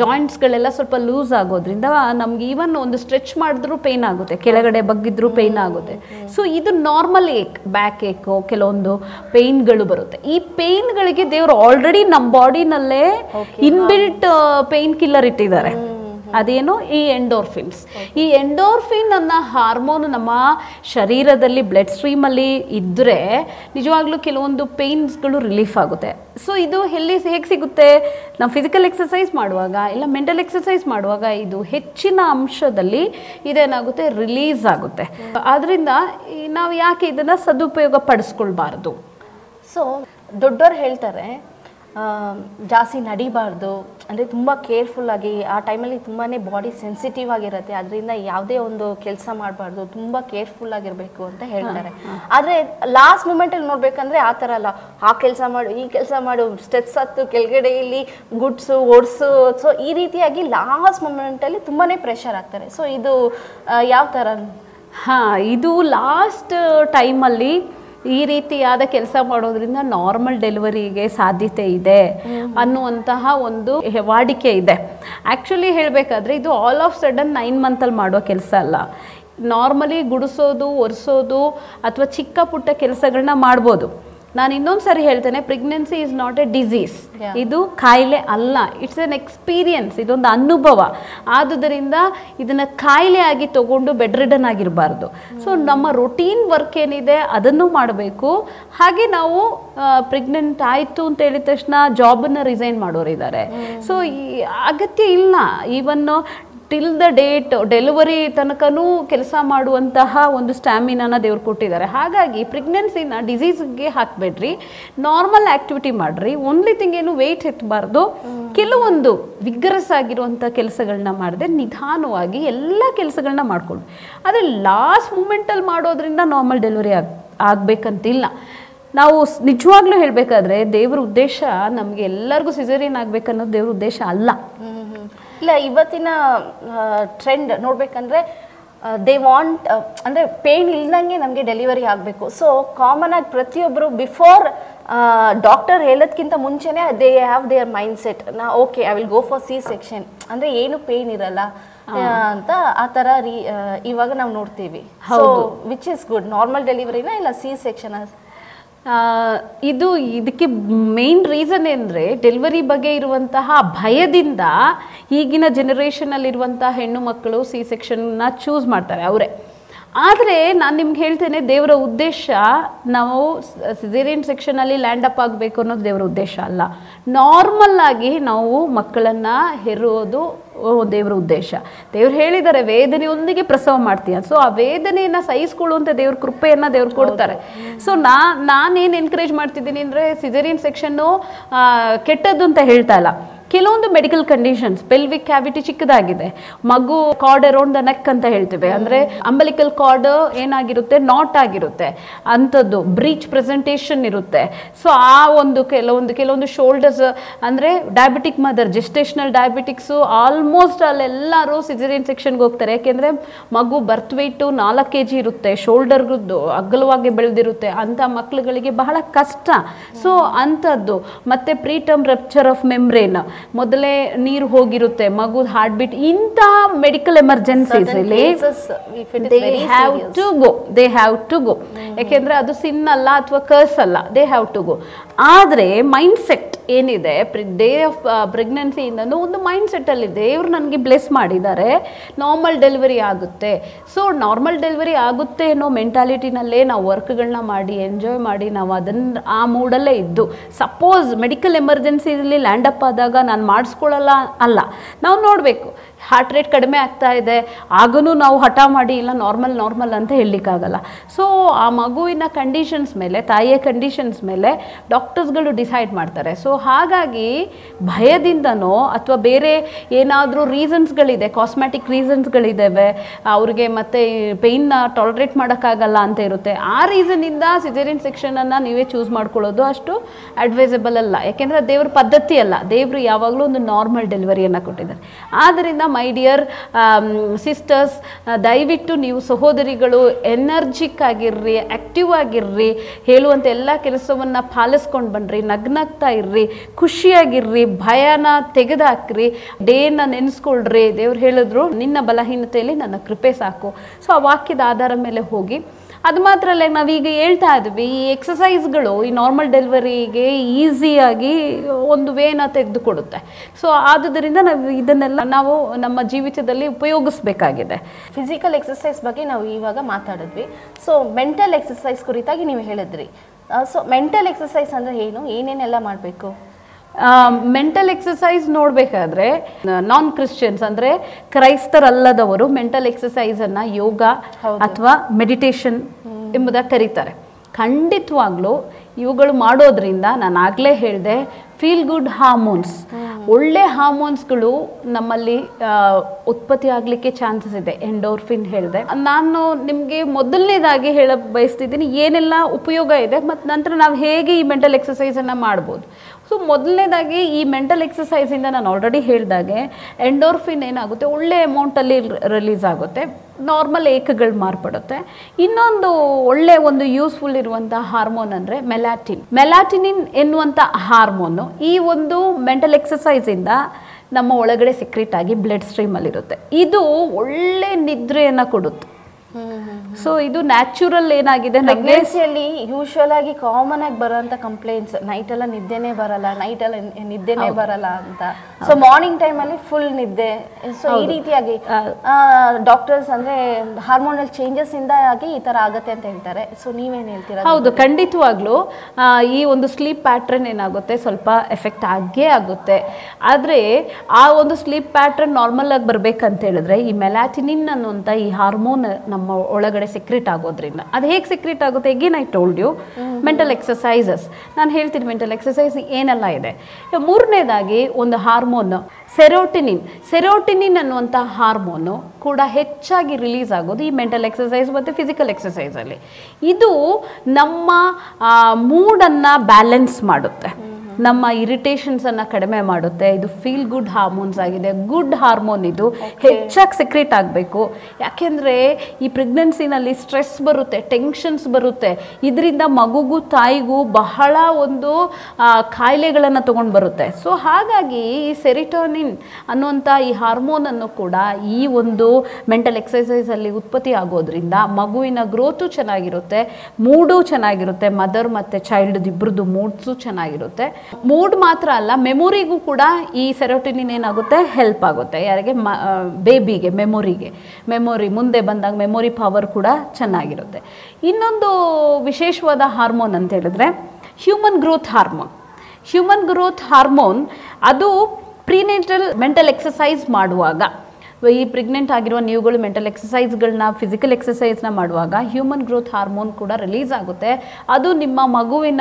[SPEAKER 3] ಜಾಯಿಂಟ್ಸ್ಗಳೆಲ್ಲ ಸ್ವಲ್ಪ ಲೂಸ್ ಆಗೋದ್ರಿಂದ ನಮ್ಗೆ ಈವನ್ ಒಂದು ಸ್ಟ್ರೆಚ್ ಮಾಡಿದ್ರೂ ಪೇನ್ ಆಗುತ್ತೆ ಕೆಳಗಡೆ ಬಗ್ಗಿದ್ರೂ ಪೇನ್ ಆಗುತ್ತೆ. ಸೊ ಇದು ನಾರ್ಮಲ್ ಏಕ್ ಬ್ಯಾಕ್ ಏಕು ಕೆಲವೊಂದು ಪೇಯ್ನ್ಗಳು ಬರುತ್ತೆ. ಈ ಪೇಯ್ನ್ಗಳಿಗೆ ದೇವರು ಆಲ್ರೆಡಿ ನಮ್ಮ ಬಾಡಿನಲ್ಲೇ ಇನ್ಬಿಲ್ಟ್ ಪೇಯ್ನ್ ಕಿಲ್ಲರ್ ಇಟ್ಟಿದ್ದಾರೆ. ಅದೇನು ಈ ಎಂಡೋರ್ಫಿನ್ಸ್. ಈ ಎಂಡೋರ್ಫಿನ್ ಅನ್ನೋ ಹಾರ್ಮೋನ್ ನಮ್ಮ ಶರೀರದಲ್ಲಿ ಬ್ಲಡ್ ಸ್ಟ್ರೀಮಲ್ಲಿ ಇದ್ದರೆ ನಿಜವಾಗ್ಲೂ ಕೆಲವೊಂದು ಪೇಯ್ನ್ಸ್ಗಳು ರಿಲೀಫ್ ಆಗುತ್ತೆ. ಸೊ ಇದು ಎಲ್ಲಿ ಹೇಗೆ ಸಿಗುತ್ತೆ? ನಾವು ಫಿಸಿಕಲ್ ಎಕ್ಸಸೈಸ್ ಮಾಡುವಾಗ ಇಲ್ಲ ಮೆಂಟಲ್ ಎಕ್ಸಸೈಸ್ ಮಾಡುವಾಗ ಇದು ಹೆಚ್ಚಿನ ಅಂಶದಲ್ಲಿ ಇದೇನಾಗುತ್ತೆ? ರಿಲೀಸ್ ಆಗುತ್ತೆ. ಆದ್ದರಿಂದ ನಾವು ಯಾಕೆ ಇದನ್ನು ಸದುಪಯೋಗ ಪಡಿಸ್ಕೊಳ್ಬಾರ್ದು?
[SPEAKER 2] ಸೊ ದೊಡ್ಡವ್ರು ಹೇಳ್ತಾರೆ ಜಾಸ್ತಿ ನಡಿಬಾರ್ದು. ಅಂದರೆ ತುಂಬ ಕೇರ್ಫುಲ್ಲಾಗಿ ಆ ಟೈಮಲ್ಲಿ ತುಂಬಾ ಬಾಡಿ ಸೆನ್ಸಿಟಿವ್ ಆಗಿರುತ್ತೆ. ಅದರಿಂದ ಯಾವುದೇ ಒಂದು ಕೆಲಸ ಮಾಡಬಾರ್ದು. ತುಂಬ ಕೇರ್ಫುಲ್ ಆಗಿರಬೇಕು ಅಂತ ಹೇಳ್ತಾರೆ. ಆದರೆ ಲಾಸ್ಟ್ ಮೂಮೆಂಟಲ್ಲಿ ನೋಡ್ಬೇಕಂದ್ರೆ ಆ ಥರ ಅಲ್ಲ. ಆ ಕೆಲಸ ಮಾಡು ಈ ಕೆಲಸ ಮಾಡು ಸ್ಟೆಪ್ಸ್ ಹತ್ತು ಕೆಳಗಡೆ ಇಲ್ಲಿ ಗುಡ್ಸು ಓಡಿಸು. ಸೊ ಈ ರೀತಿಯಾಗಿ ಲಾಸ್ಟ್ ಮೂಮೆಂಟಲ್ಲಿ ತುಂಬಾ ಪ್ರೆಷರ್ ಆಗ್ತಾರೆ. ಸೊ ಇದು ಯಾವ ಥರ?
[SPEAKER 3] ಹಾಂ ಇದು ಲಾಸ್ಟ್ ಟೈಮಲ್ಲಿ ಈ ರೀತಿಯಾದ ಕೆಲಸ ಮಾಡೋದ್ರಿಂದ ನಾರ್ಮಲ್ ಡೆಲಿವರಿಗೆ ಸಾಧ್ಯತೆ ಇದೆ ಅನ್ನುವಂತಹ ಒಂದು ವಾಡಿಕೆ ಇದೆ. ಆ್ಯಕ್ಚುಲಿ ಹೇಳಬೇಕಾದ್ರೆ ಇದು ಆಲ್ ಆಫ್ ಸಡನ್ ನೈನ್ ಮಂತಲ್ಲಿ ಮಾಡೋ ಕೆಲಸ ಅಲ್ಲ. ನಾರ್ಮಲಿ ಗುಡಿಸೋದು ಒರೆಸೋದು ಅಥವಾ ಚಿಕ್ಕ ಪುಟ್ಟ ಕೆಲಸಗಳನ್ನ ಮಾಡ್ಬೋದು. ನಾನು ಇನ್ನೊಂದು ಸರಿ ಹೇಳ್ತೇನೆ pregnancy is not a disease ಇದು ಕಾಯಿಲೆ ಅಲ್ಲ. ಇಟ್ಸ್ ಎನ್ ಎಕ್ಸ್ಪೀರಿಯನ್ಸ್ ಇದೊಂದು ಅನುಭವ. ಆದುದರಿಂದ ಇದನ್ನು ಕಾಯಿಲೆ ಆಗಿ ತಗೊಂಡು ಬೆಡ್ ರಿಡನ್ ಆಗಿರಬಾರ್ದು ಸೊ ನಮ್ಮ ರೊಟೀನ್ ವರ್ಕ್ ಏನಿದೆ ಅದನ್ನು ಮಾಡಬೇಕು. ಹಾಗೆ ನಾವು ಪ್ರೆಗ್ನೆಂಟ್ ಆಯಿತು ಅಂತ ಹೇಳಿದ ತಕ್ಷಣ ಜಾಬನ್ನು ರಿಸೈನ್ ಮಾಡೋರಿದ್ದಾರೆ. ಸೊ ಈ ಅಗತ್ಯ ಇಲ್ಲ. ಈವನ್ನು ಟಿಲ್ ದ ಡೇಟ್ ಡೆಲಿವರಿ ತನಕನೂ ಕೆಲಸ ಮಾಡುವಂತಹ ಒಂದು ಸ್ಟ್ಯಾಮಿನಾನ ದೇವ್ರು ಕೊಟ್ಟಿದ್ದಾರೆ. ಹಾಗಾಗಿ ಪ್ರೆಗ್ನೆನ್ಸಿನ ಡಿಸೀಸ್ಗೆ ಹಾಕಬೇಡ್ರಿ. ನಾರ್ಮಲ್ ಆಕ್ಟಿವಿಟಿ ಮಾಡ್ರಿ. ಓನ್ಲಿ ತಿಂಗ್ ಏನು ವೆಯ್ಟ್ ಎತ್ತಬಾರ್ದು. ಕೆಲವೊಂದು ವಿಗ್ರಸ್ ಆಗಿರುವಂಥ ಕೆಲಸಗಳನ್ನ ಮಾಡದೆ ನಿಧಾನವಾಗಿ ಎಲ್ಲ ಕೆಲಸಗಳನ್ನ ಮಾಡ್ಕೊಳ್ಳಿ ಆದರೆ ಲಾಸ್ಟ್ ಮೂಮೆಂಟಲ್ಲಿ ಮಾಡೋದ್ರಿಂದ ನಾರ್ಮಲ್ ಡೆಲಿವರಿ ಆಗ, ಆಗಬೇಕಂತಿಲ್ಲ. ನಾವು ನಿಜವಾಗ್ಲೂ ಹೇಳಬೇಕಾದ್ರೆ ದೇವ್ರ ಉದ್ದೇಶ ನಮಗೆ ಎಲ್ಲರಿಗೂ ಸಿಸೇರಿಯನ್ ಆಗ್ಬೇಕನ್ನೋದು ದೇವ್ರ ಉದ್ದೇಶ ಅಲ್ಲ.
[SPEAKER 2] ಇಲ್ಲ ಇವತ್ತಿನ ಟ್ರೆಂಡ್ ನೋಡ್ಬೇಕಂದ್ರೆ ದೇ ವಾಂಟ್ ಅಂದ್ರೆ ಪೇನ್ ಇಲ್ದಂಗೆ ನಮಗೆ ಡೆಲಿವರಿ ಆಗಬೇಕು. ಸೊ ಕಾಮನ್ ಆಗಿ ಪ್ರತಿಯೊಬ್ಬರು ಬಿಫೋರ್ ಡಾಕ್ಟರ್ ಹೇಳೋದ್ಕಿಂತ ಮುಂಚೆನೆ they have their mind set ನಾ okay I will go for C section ಅಂದ್ರೆ ಏನು ಪೇನ್ ಇರಲ್ಲ ಆ, ಅಂತ ಆ ಥರ ರೀ ಆ, ಇವಾಗ ನಾವು ನೋಡ್ತೀವಿ. So which is good normal ಡೆಲಿವರಿನ ಇಲ್ಲ ಸಿ ಸೆಕ್ಷನ್
[SPEAKER 3] ಆ, ಇದು ಇದಕ್ಕೆ ಮೇನ್ ರೀಸನ್ ಅಂದರೆ ಡೆಲಿವರಿ ಬಗ್ಗೆ ಇರುವಂತಹ ಭಯದಿಂದ ಈಗಿನ ಜನರೇಷನಲ್ಲಿರುವಂತಹ ಹೆಣ್ಣು ಮಕ್ಕಳು ಸಿ ಸೆಕ್ಷನ್ನ ಚೂಸ್ ಮಾಡ್ತಾರೆ ಅವರೇ. ಆದರೆ ನಾನು ನಿಮ್ಗೆ ಹೇಳ್ತೇನೆ ದೇವರ ಉದ್ದೇಶ ನಾವು ಸಿಸೇರಿಯನ್ ಸೆಕ್ಷನಲ್ಲಿ ಲ್ಯಾಂಡ್ ಅಪ್ ಆಗಬೇಕು ಅನ್ನೋದು ದೇವರ ಉದ್ದೇಶ ಅಲ್ಲ. ನಾರ್ಮಲ್ ಆಗಿ ನಾವು ಮಕ್ಕಳನ್ನು ಹೆರುವುದು ಓ, ದೇವರ ಉದ್ದೇಶ. ದೇವ್ರು ಹೇಳಿದ್ದಾರೆ ವೇದನೆಯೊಂದಿಗೆ ಪ್ರಸವ ಮಾಡ್ತೀಯ. ಸೊ ಆ ವೇದನೆಯನ್ನ ಸಹಿಸ್ಕೊಳ್ಳುವಂಥ ದೇವ್ರ ಕೃಪೆಯನ್ನ ದೇವ್ರು ಕೊಡ್ತಾರೆ. ಸೊ ನಾ ನಾನೇನು ಎನ್ಕರೇಜ್ ಮಾಡ್ತಿದ್ದೀನಿ ಅಂದ್ರೆ ಸಿಜರಿನ್ ಸೆಕ್ಷನ್ನು ಕೆಟ್ಟದ್ದು ಅಂತ ಹೇಳ್ತಾ ಇಲ್ಲ. ಕೆಲವೊಂದು ಮೆಡಿಕಲ್ ಕಂಡೀಷನ್ಸ್ ಪೆಲ್ವಿಕ್ ಕ್ಯಾವಿಟಿ ಚಿಕ್ಕದಾಗಿದೆ. ಮಗು ಕಾರ್ಡ್ ಅರೌಂಡ್ ದ ನೆಕ್ ಅಂತ ಹೇಳ್ತೇವೆ. ಅಂದ್ರೆ ಅಂಬಲಿಕಲ್ ಕಾರ್ಡ್ ಏನಾಗಿರುತ್ತೆ? ನಾಟ್ ಆಗಿರುತ್ತೆ. ಅಂಥದ್ದು ಬ್ರೀಚ್ ಪ್ರೆಸೆಂಟೇಷನ್ ಇರುತ್ತೆ. ಸೊ ಆ ಒಂದು ಕೆಲವೊಂದು ಕೆಲವೊಂದು ಶೋಲ್ಡರ್ಸ್ ಅಂದ್ರೆ diabetic mother gestational diabetics almost ಅಲ್ಲೆಲ್ಲರೂ caesarean ಸೆಕ್ಷನ್ಗೆ ಹೋಗ್ತಾರೆ. ಯಾಕೆಂದ್ರೆ ಮಗು ಬರ್ತ್ ವೆಯ್ಟು ನಾಲ್ಕು ಕೆ ಜಿ ಇರುತ್ತೆ ಶೋಲ್ಡರ್ಗದ್ದು ಅಗಲವಾಗಿ ಬೆಳೆದಿರುತ್ತೆ. ಅಂಥ ಮಕ್ಕಳುಗಳಿಗೆ ಬಹಳ ಕಷ್ಟ. ಸೊ ಅಂಥದ್ದು. ಮತ್ತೆ ಪ್ರೀಟಮ್ ರಪ್ಚರ್ ಆಫ್ ಮೆಮ್ರೇನ್ ಮೊದಲೇ ನೀರು ಹೋಗಿರುತ್ತೆ ಮಗು ಹಾರ್ಟ್ ಬೀಟ್ ಇಂತಹ ಮೆಡಿಕಲ್ ಎಮರ್ಜೆನ್ಸೀಸ್ ಇಲ್ಲಿ they have to go they have to go ಯಾಕೆಂದ್ರೆ ಅದು ಸಿನ್ ಅಲ್ಲ ಅಥವಾ ಕರ್ಸ್ ಅಲ್ಲ ದೇ ಹ್ಯಾವ್ ಟು ಗೋ ಆದರೆ ಮೈಂಡ್ ಸೆಟ್ ಏನಿದೆ ಡೇ ಆಫ್ ಪ್ರೆಗ್ನೆನ್ಸಿಯಿಂದನೂ ಒಂದು ಮೈಂಡ್ ಸೆಟ್ಟಲ್ಲಿ ದೇವ್ರು ನನಗೆ ಬ್ಲೆಸ್ ಮಾಡಿದ್ದಾರೆ. ನಾರ್ಮಲ್ ಡೆಲಿವರಿ ಆಗುತ್ತೆ. ಸೊ ನಾರ್ಮಲ್ ಡೆಲಿವರಿ ಆಗುತ್ತೆ ಅನ್ನೋ ಮೆಂಟಾಲಿಟಿನಲ್ಲೇ ನಾವು ವರ್ಕ್ಗಳನ್ನ ಮಾಡಿ ಎಂಜಾಯ್ ಮಾಡಿ, ನಾವು ಅದನ್ನು ಆ ಮೂಡಲ್ಲೇ ಇದ್ದು. ಸಪೋಸ್ ಮೆಡಿಕಲ್ ಎಮರ್ಜೆನ್ಸಿಲಿ ಲ್ಯಾಂಡಪ್ ಆದಾಗ ನಾನು ಮಾಡಿಸ್ಕೊಳ್ಳಲ್ಲ ಅಲ್ಲ. ನಾವು ನೋಡಬೇಕು. ಹಾರ್ಟ್ ರೇಟ್ ಕಡಿಮೆ ಆಗ್ತಾ ಇದೆ ಆಗೂ ನಾವು ಹಠ ಮಾಡಿ ಇಲ್ಲ ನಾರ್ಮಲ್ ನಾರ್ಮಲ್ ಅಂತ ಹೇಳಲಿಕ್ಕಾಗಲ್ಲ. ಸೊ ಆ ಮಗುವಿನ ಕಂಡೀಷನ್ಸ್ ಮೇಲೆ, ತಾಯಿಯ ಕಂಡೀಷನ್ಸ್ ಮೇಲೆ ಡಾಕ್ಟರ್ಸ್ಗಳು ಡಿಸೈಡ್ ಮಾಡ್ತಾರೆ. ಸೊ ಹಾಗಾಗಿ ಭಯದಿಂದನೋ ಅಥವಾ ಬೇರೆ ಏನಾದರೂ ರೀಸನ್ಸ್ಗಳಿದೆ ಕಾಸ್ಮೆಟಿಕ್ ರೀಸನ್ಸ್ಗಳಿದ್ದಾವೆ ಅವ್ರಿಗೆ ಮತ್ತೆ ಪೇಯ್ನ ಟಾಲರೇಟ್ ಮಾಡೋಕ್ಕಾಗಲ್ಲ ಅಂತ ಇರುತ್ತೆ, ಆ ರೀಸನಿಂದ ಸಿಜೇರಿಯನ್ ಸೆಕ್ಷನನ್ನು ನೀವೇ ಚೂಸ್ ಮಾಡ್ಕೊಳ್ಳೋದು ಅಷ್ಟು ಅಡ್ವೈಸಬಲ್ ಅಲ್ಲ. ಯಾಕೆಂದರೆ ದೇವ್ರ ಪದ್ಧತಿ ಅಲ್ಲ. ದೇವರು ಯಾವಾಗಲೂ ಒಂದು ನಾರ್ಮಲ್ ಡೆಲಿವರಿಯನ್ನು ಕೊಟ್ಟಿದ್ದಾರೆ. ಆದ್ದರಿಂದ ಮೈ ಡಿಯರ್ ಸಿಸ್ಟರ್ಸ್ ದಯವಿಟ್ಟು ನೀವು ಸಹೋದರಿಗಳು ಎನರ್ಜಿಕ್ ಆಗಿರ್ರಿ ಆ್ಯಕ್ಟಿವ್ ಆಗಿರ್ರಿ ಹೇಳುವಂಥ ಎಲ್ಲ ಕೆಲಸವನ್ನು ಪಾಲಿಸ್ಕೊಂಡು ಬನ್ನಿರಿ ನಗ್ನಗ್ತಾ ಇರ್ರಿ, ಖುಷಿಯಾಗಿರ್ರಿ, ಭಯನ ತೆಗೆದಾಕ್ರಿ ಡೇನ ನೆನೆಸ್ಕೊಳ್ರಿ. ದೇವ್ರು ಹೇಳಿದ್ರು, ನಿನ್ನ ಬಲಹೀನತೆಯಲ್ಲಿ ನನ್ನ ಕೃಪೆ ಸಾಕು. ಸೊ ಆ ವಾಕ್ಯದ ಆಧಾರ ಮೇಲೆ ಹೋಗಿ ಅದು ಮಾತ್ರ ಅಲ್ಲ, ನಾವೀಗ ಹೇಳ್ತಾ ಇದ್ವಿ, ಈ ಎಕ್ಸಸೈಸ್ಗಳು ಈ ನಾರ್ಮಲ್ ಡೆಲಿವರಿಗೆ ಈಸಿಯಾಗಿ ಒಂದು ವೇನ ತೆಗೆದುಕೊಡುತ್ತೆ. ಸೊ ಆದುದರಿಂದ ನಾವು ಇದನ್ನೆಲ್ಲ ನಾವು ನಮ್ಮ ಜೀವಿತದಲ್ಲಿ ಉಪಯೋಗಿಸ್ಬೇಕಾಗಿದೆ.
[SPEAKER 2] ಫಿಸಿಕಲ್ ಎಕ್ಸಸೈಸ್ ಬಗ್ಗೆ ನಾವು ಇವಾಗ ಮಾತಾಡಿದ್ವಿ. ಸೊ ಮೆಂಟಲ್ ಎಕ್ಸಸೈಸ್ ಕುರಿತಾಗಿ ನೀವು ಹೇಳಿದ್ರಿ. ಸೊ ಮೆಂಟಲ್ ಎಕ್ಸಸೈಸ್ ಅಂದರೆ ಏನು? ಏನೇನೆಲ್ಲ ಮಾಡಬೇಕು?
[SPEAKER 3] ಮೆಂಟಲ್ ಎಕ್ಸಸೈಸ್ ನೋಡಬೇಕಾದ್ರೆ ನಾನ್ ಕ್ರಿಶ್ಚಿಯನ್ಸ್ ಅಂದರೆ ಕ್ರೈಸ್ತರಲ್ಲದವರು ಮೆಂಟಲ್ ಎಕ್ಸಸೈಸನ್ನು ಯೋಗ ಅಥವಾ ಮೆಡಿಟೇಷನ್ ಎಂಬುದಾಗಿ ಕರೀತಾರೆ. ಖಂಡಿತವಾಗ್ಲೂ ಇವುಗಳು ಮಾಡೋದ್ರಿಂದ ನಾನು ಆಗಲೇ ಹೇಳಿದೆ ಫೀಲ್ ಗುಡ್ ಹಾರ್ಮೋನ್ಸ್ ಒಳ್ಳೆ ಹಾರ್ಮೋನ್ಸ್ಗಳು ನಮ್ಮಲ್ಲಿ ಉತ್ಪತ್ತಿ ಆಗಲಿಕ್ಕೆ ಚಾನ್ಸಸ್ ಇದೆ ಎಂಡೋರ್ಫಿನ್ ಹೇಳಿದೆ. ನಾನು ನಿಮಗೆ ಮೊದಲನೇದಾಗಿ ಹೇಳ ಬಯಸ್ತಿದ್ದೀನಿ ಏನೆಲ್ಲ ಉಪಯೋಗ ಇದೆ ಮತ್ತು ನಂತರ ನಾವು ಹೇಗೆ ಈ ಮೆಂಟಲ್ ಎಕ್ಸಸೈಸನ್ನು ಮಾಡ್ಬೋದು? ಸೊ ಮೊದಲನೇದಾಗಿ ಈ ಮೆಂಟಲ್ ಎಕ್ಸಸೈಸಿಂದ ನಾನು ಆಲ್ರೆಡಿ ಹೇಳಿದಾಗೆ ಎಂಡೋರ್ಫಿನ್ ಏನಾಗುತ್ತೆ? ಒಳ್ಳೆ ಅಮೌಂಟಲ್ಲಿ ರಿಲೀಸ್ ಆಗುತ್ತೆ. ನಾರ್ಮಲ್ ಏಕಗಳು ಮಾರ್ಪಡುತ್ತೆ. ಇನ್ನೊಂದು ಒಳ್ಳೆ ಒಂದು ಯೂಸ್ಫುಲ್ ಇರುವಂಥ ಹಾರ್ಮೋನ್ ಅಂದರೆ ಮೆಲಾಟಿನ್ ಮೆಲಾಟಿನಿನ್ ಎನ್ನುವಂಥ ಹಾರ್ಮೋನು ಈ ಒಂದು ಮೆಂಟಲ್ ಎಕ್ಸಸೈಸಿಂದ ನಮ್ಮ ಒಳಗಡೆ ಸೆಕ್ರೆಟ್ ಆಗಿ ಬ್ಲಡ್ ಸ್ಟ್ರೀಮಲ್ಲಿರುತ್ತೆ ಇದು ಒಳ್ಳೆ ನಿದ್ರೆಯನ್ನು ಕೊಡುತ್ತೆ. ಸೊ ಇದು ನ್ಯಾಚುರಲ್ ಏನಾಗಿದೆ
[SPEAKER 2] ಪ್ರೆಗ್ನೆನ್ಸಿಯಲ್ಲಿ ಯೂಶುವಲ್ ಆಗಿ ಕಾಮನ್ ಆಗಿ ಬರೋಂಥ ಕಂಪ್ಲೇಂಟ್ಸ್ ನೈಟ್ ಎಲ್ಲ ನಿದ್ದೆನೇ ಬರಲ್ಲ ನೈಟ್ ಎಲ್ಲ ನಿದ್ದೆನೇ ಬರಲ್ಲ ಅಂತ. ಸೊ ಮಾರ್ನಿಂಗ್ ಟೈಮ್ ಅಲ್ಲಿ ಫುಲ್ ನಿದ್ದೆ. ಸೊ ಈ ರೀತಿಯಾಗಿ ಡಾಕ್ಟರ್ಸ್ ಅಂದ್ರೆ ಹಾರ್ಮೋನಲ್ ಚೇಂಜಸ್ ಇಂದ ಆಗಿ ಈ ತರ ಆಗತ್ತೆ ಅಂತ ಹೇಳ್ತಾರೆ. ಸೊ ನೀವೇನ್ ಹೇಳ್ತೀರಾ?
[SPEAKER 3] ಹೌದು ಖಂಡಿತವಾಗ್ಲೂ ಈ ಒಂದು ಸ್ಲೀಪ್ ಪ್ಯಾಟ್ರನ್ ಏನಾಗುತ್ತೆ? ಸ್ವಲ್ಪ ಎಫೆಕ್ಟ್ ಆಗೇ ಆಗುತ್ತೆ. ಆದ್ರೆ ಆ ಒಂದು ಸ್ಲೀಪ್ ಪ್ಯಾಟ್ರನ್ ನಾರ್ಮಲ್ ಆಗಿ ಬರ್ಬೇಕಂತ ಹೇಳಿದ್ರೆ ಈ ಮೆಲಾಟಿನಿನ್ ಅನ್ನುವಂಥ ಈ ಹಾರ್ಮೋನ್ ನಮ್ಮ ಒಳಗಡೆ ಸೆಕ್ರೆಟ್ ಆಗೋದ್ರಿಂದ. ಅದು ಹೇಗೆ ಸೆಕ್ರೆಟ್ ಆಗುತ್ತೆ? Again I told you mental exercises ನಾನು ಹೇಳ್ತೀನಿ ಮೆಂಟಲ್ ಎಕ್ಸಸೈಸ್ ಏನೆಲ್ಲ ಇದೆ? ಮೂರನೇದಾಗಿ ಒಂದು ಹಾರ್ಮೋನ್ ಸೆರೋಟಿನಿನ್ ಸೆರೋಟಿನಿನ್ ಅನ್ನುವಂಥ ಹಾರ್ಮೋನು ಕೂಡ ಹೆಚ್ಚಾಗಿ ರಿಲೀಸ್ ಆಗೋದು ಈ ಮೆಂಟಲ್ ಎಕ್ಸಸೈಸ್ ಮತ್ತು ಫಿಸಿಕಲ್ ಎಕ್ಸಸೈಸಲ್ಲಿ ಇದು ನಮ್ಮ ಮೂಡನ್ನು ಬ್ಯಾಲೆನ್ಸ್ ಮಾಡುತ್ತೆ. ನಮ್ಮ ಇರಿಟೇಷನ್ಸನ್ನು ಕಡಿಮೆ ಮಾಡುತ್ತೆ. ಇದು ಫೀಲ್ ಗುಡ್ ಹಾರ್ಮೋನ್ಸ್ ಆಗಿದೆ. ಗುಡ್ ಹಾರ್ಮೋನ್ ಇದು ಹೆಚ್ಚಾಗಿ ಸೆಕ್ರೇಟ್ ಆಗಬೇಕು. ಯಾಕೆಂದರೆ ಈ ಪ್ರೆಗ್ನೆನ್ಸಿನಲ್ಲಿ ಸ್ಟ್ರೆಸ್ ಬರುತ್ತೆ ಟೆನ್ಷನ್ಸ್ ಬರುತ್ತೆ. ಇದರಿಂದ ಮಗುಗೂ ತಾಯಿಗೂ ಬಹಳ ಒಂದು ಕಾಯಿಲೆಗಳನ್ನು ತೊಗೊಂಡು ಬರುತ್ತೆ. ಸೊ ಹಾಗಾಗಿ ಈ ಸೆರಿಟೋನಿನ್ ಅನ್ನುವಂಥ ಈ ಹಾರ್ಮೋನನ್ನು ಕೂಡ ಈ ಒಂದು ಮೆಂಟಲ್ ಎಕ್ಸಸೈಸಲ್ಲಿ ಉತ್ಪತ್ತಿ ಆಗೋದ್ರಿಂದ ಮಗುವಿನ ಗ್ರೋತು ಚೆನ್ನಾಗಿರುತ್ತೆ ಮೂಡು ಚೆನ್ನಾಗಿರುತ್ತೆ ಮದರ್ ಮತ್ತು ಚೈಲ್ಡ್ ಇಬ್ಬರದ್ದು ಮೂಡ್ಸು ಚೆನ್ನಾಗಿರುತ್ತೆ. ಮೂಡ್ ಮಾತ್ರ ಅಲ್ಲ, ಮೆಮೊರಿಗೂ ಕೂಡ ಈ ಸೆರೋಟಿನಿನ್ ಏನಾಗುತ್ತೆ? ಹೆಲ್ಪ್ ಆಗುತ್ತೆ. ಯಾರಿಗೆ? ಮ ಬೇಬಿಗೆ ಮೆಮೊರಿಗೆ. ಮೆಮೊರಿ, ಮುಂದೆ ಬಂದಾಗ ಮೆಮೊರಿ ಪವರ್ ಕೂಡ ಚೆನ್ನಾಗಿರುತ್ತೆ. ಇನ್ನೊಂದು ವಿಶೇಷವಾದ ಹಾರ್ಮೋನ್ ಅಂತ ಹೇಳಿದ್ರೆ human growth hormone human growth hormone ಅದು ಪ್ರೀನೇಟಲ್ ಮೆಂಟಲ್ ಎಕ್ಸಸೈಸ್ ಮಾಡುವಾಗ ಈ ಪ್ರೆಗ್ನೆಂಟ್ ಆಗಿರುವ ನೀವುಗಳು ಮೆಂಟಲ್ ಎಕ್ಸಸೈಸ್ಗಳನ್ನ ಫಿಸಿಕಲ್ ಎಕ್ಸಸೈಸ್ನ ಮಾಡುವಾಗ ಹ್ಯೂಮನ್ ಗ್ರೋತ್ ಹಾರ್ಮೋನ್ ಕೂಡ ರಿಲೀಸ್ ಆಗುತ್ತೆ. ಅದು ನಿಮ್ಮ ಮಗುವಿನ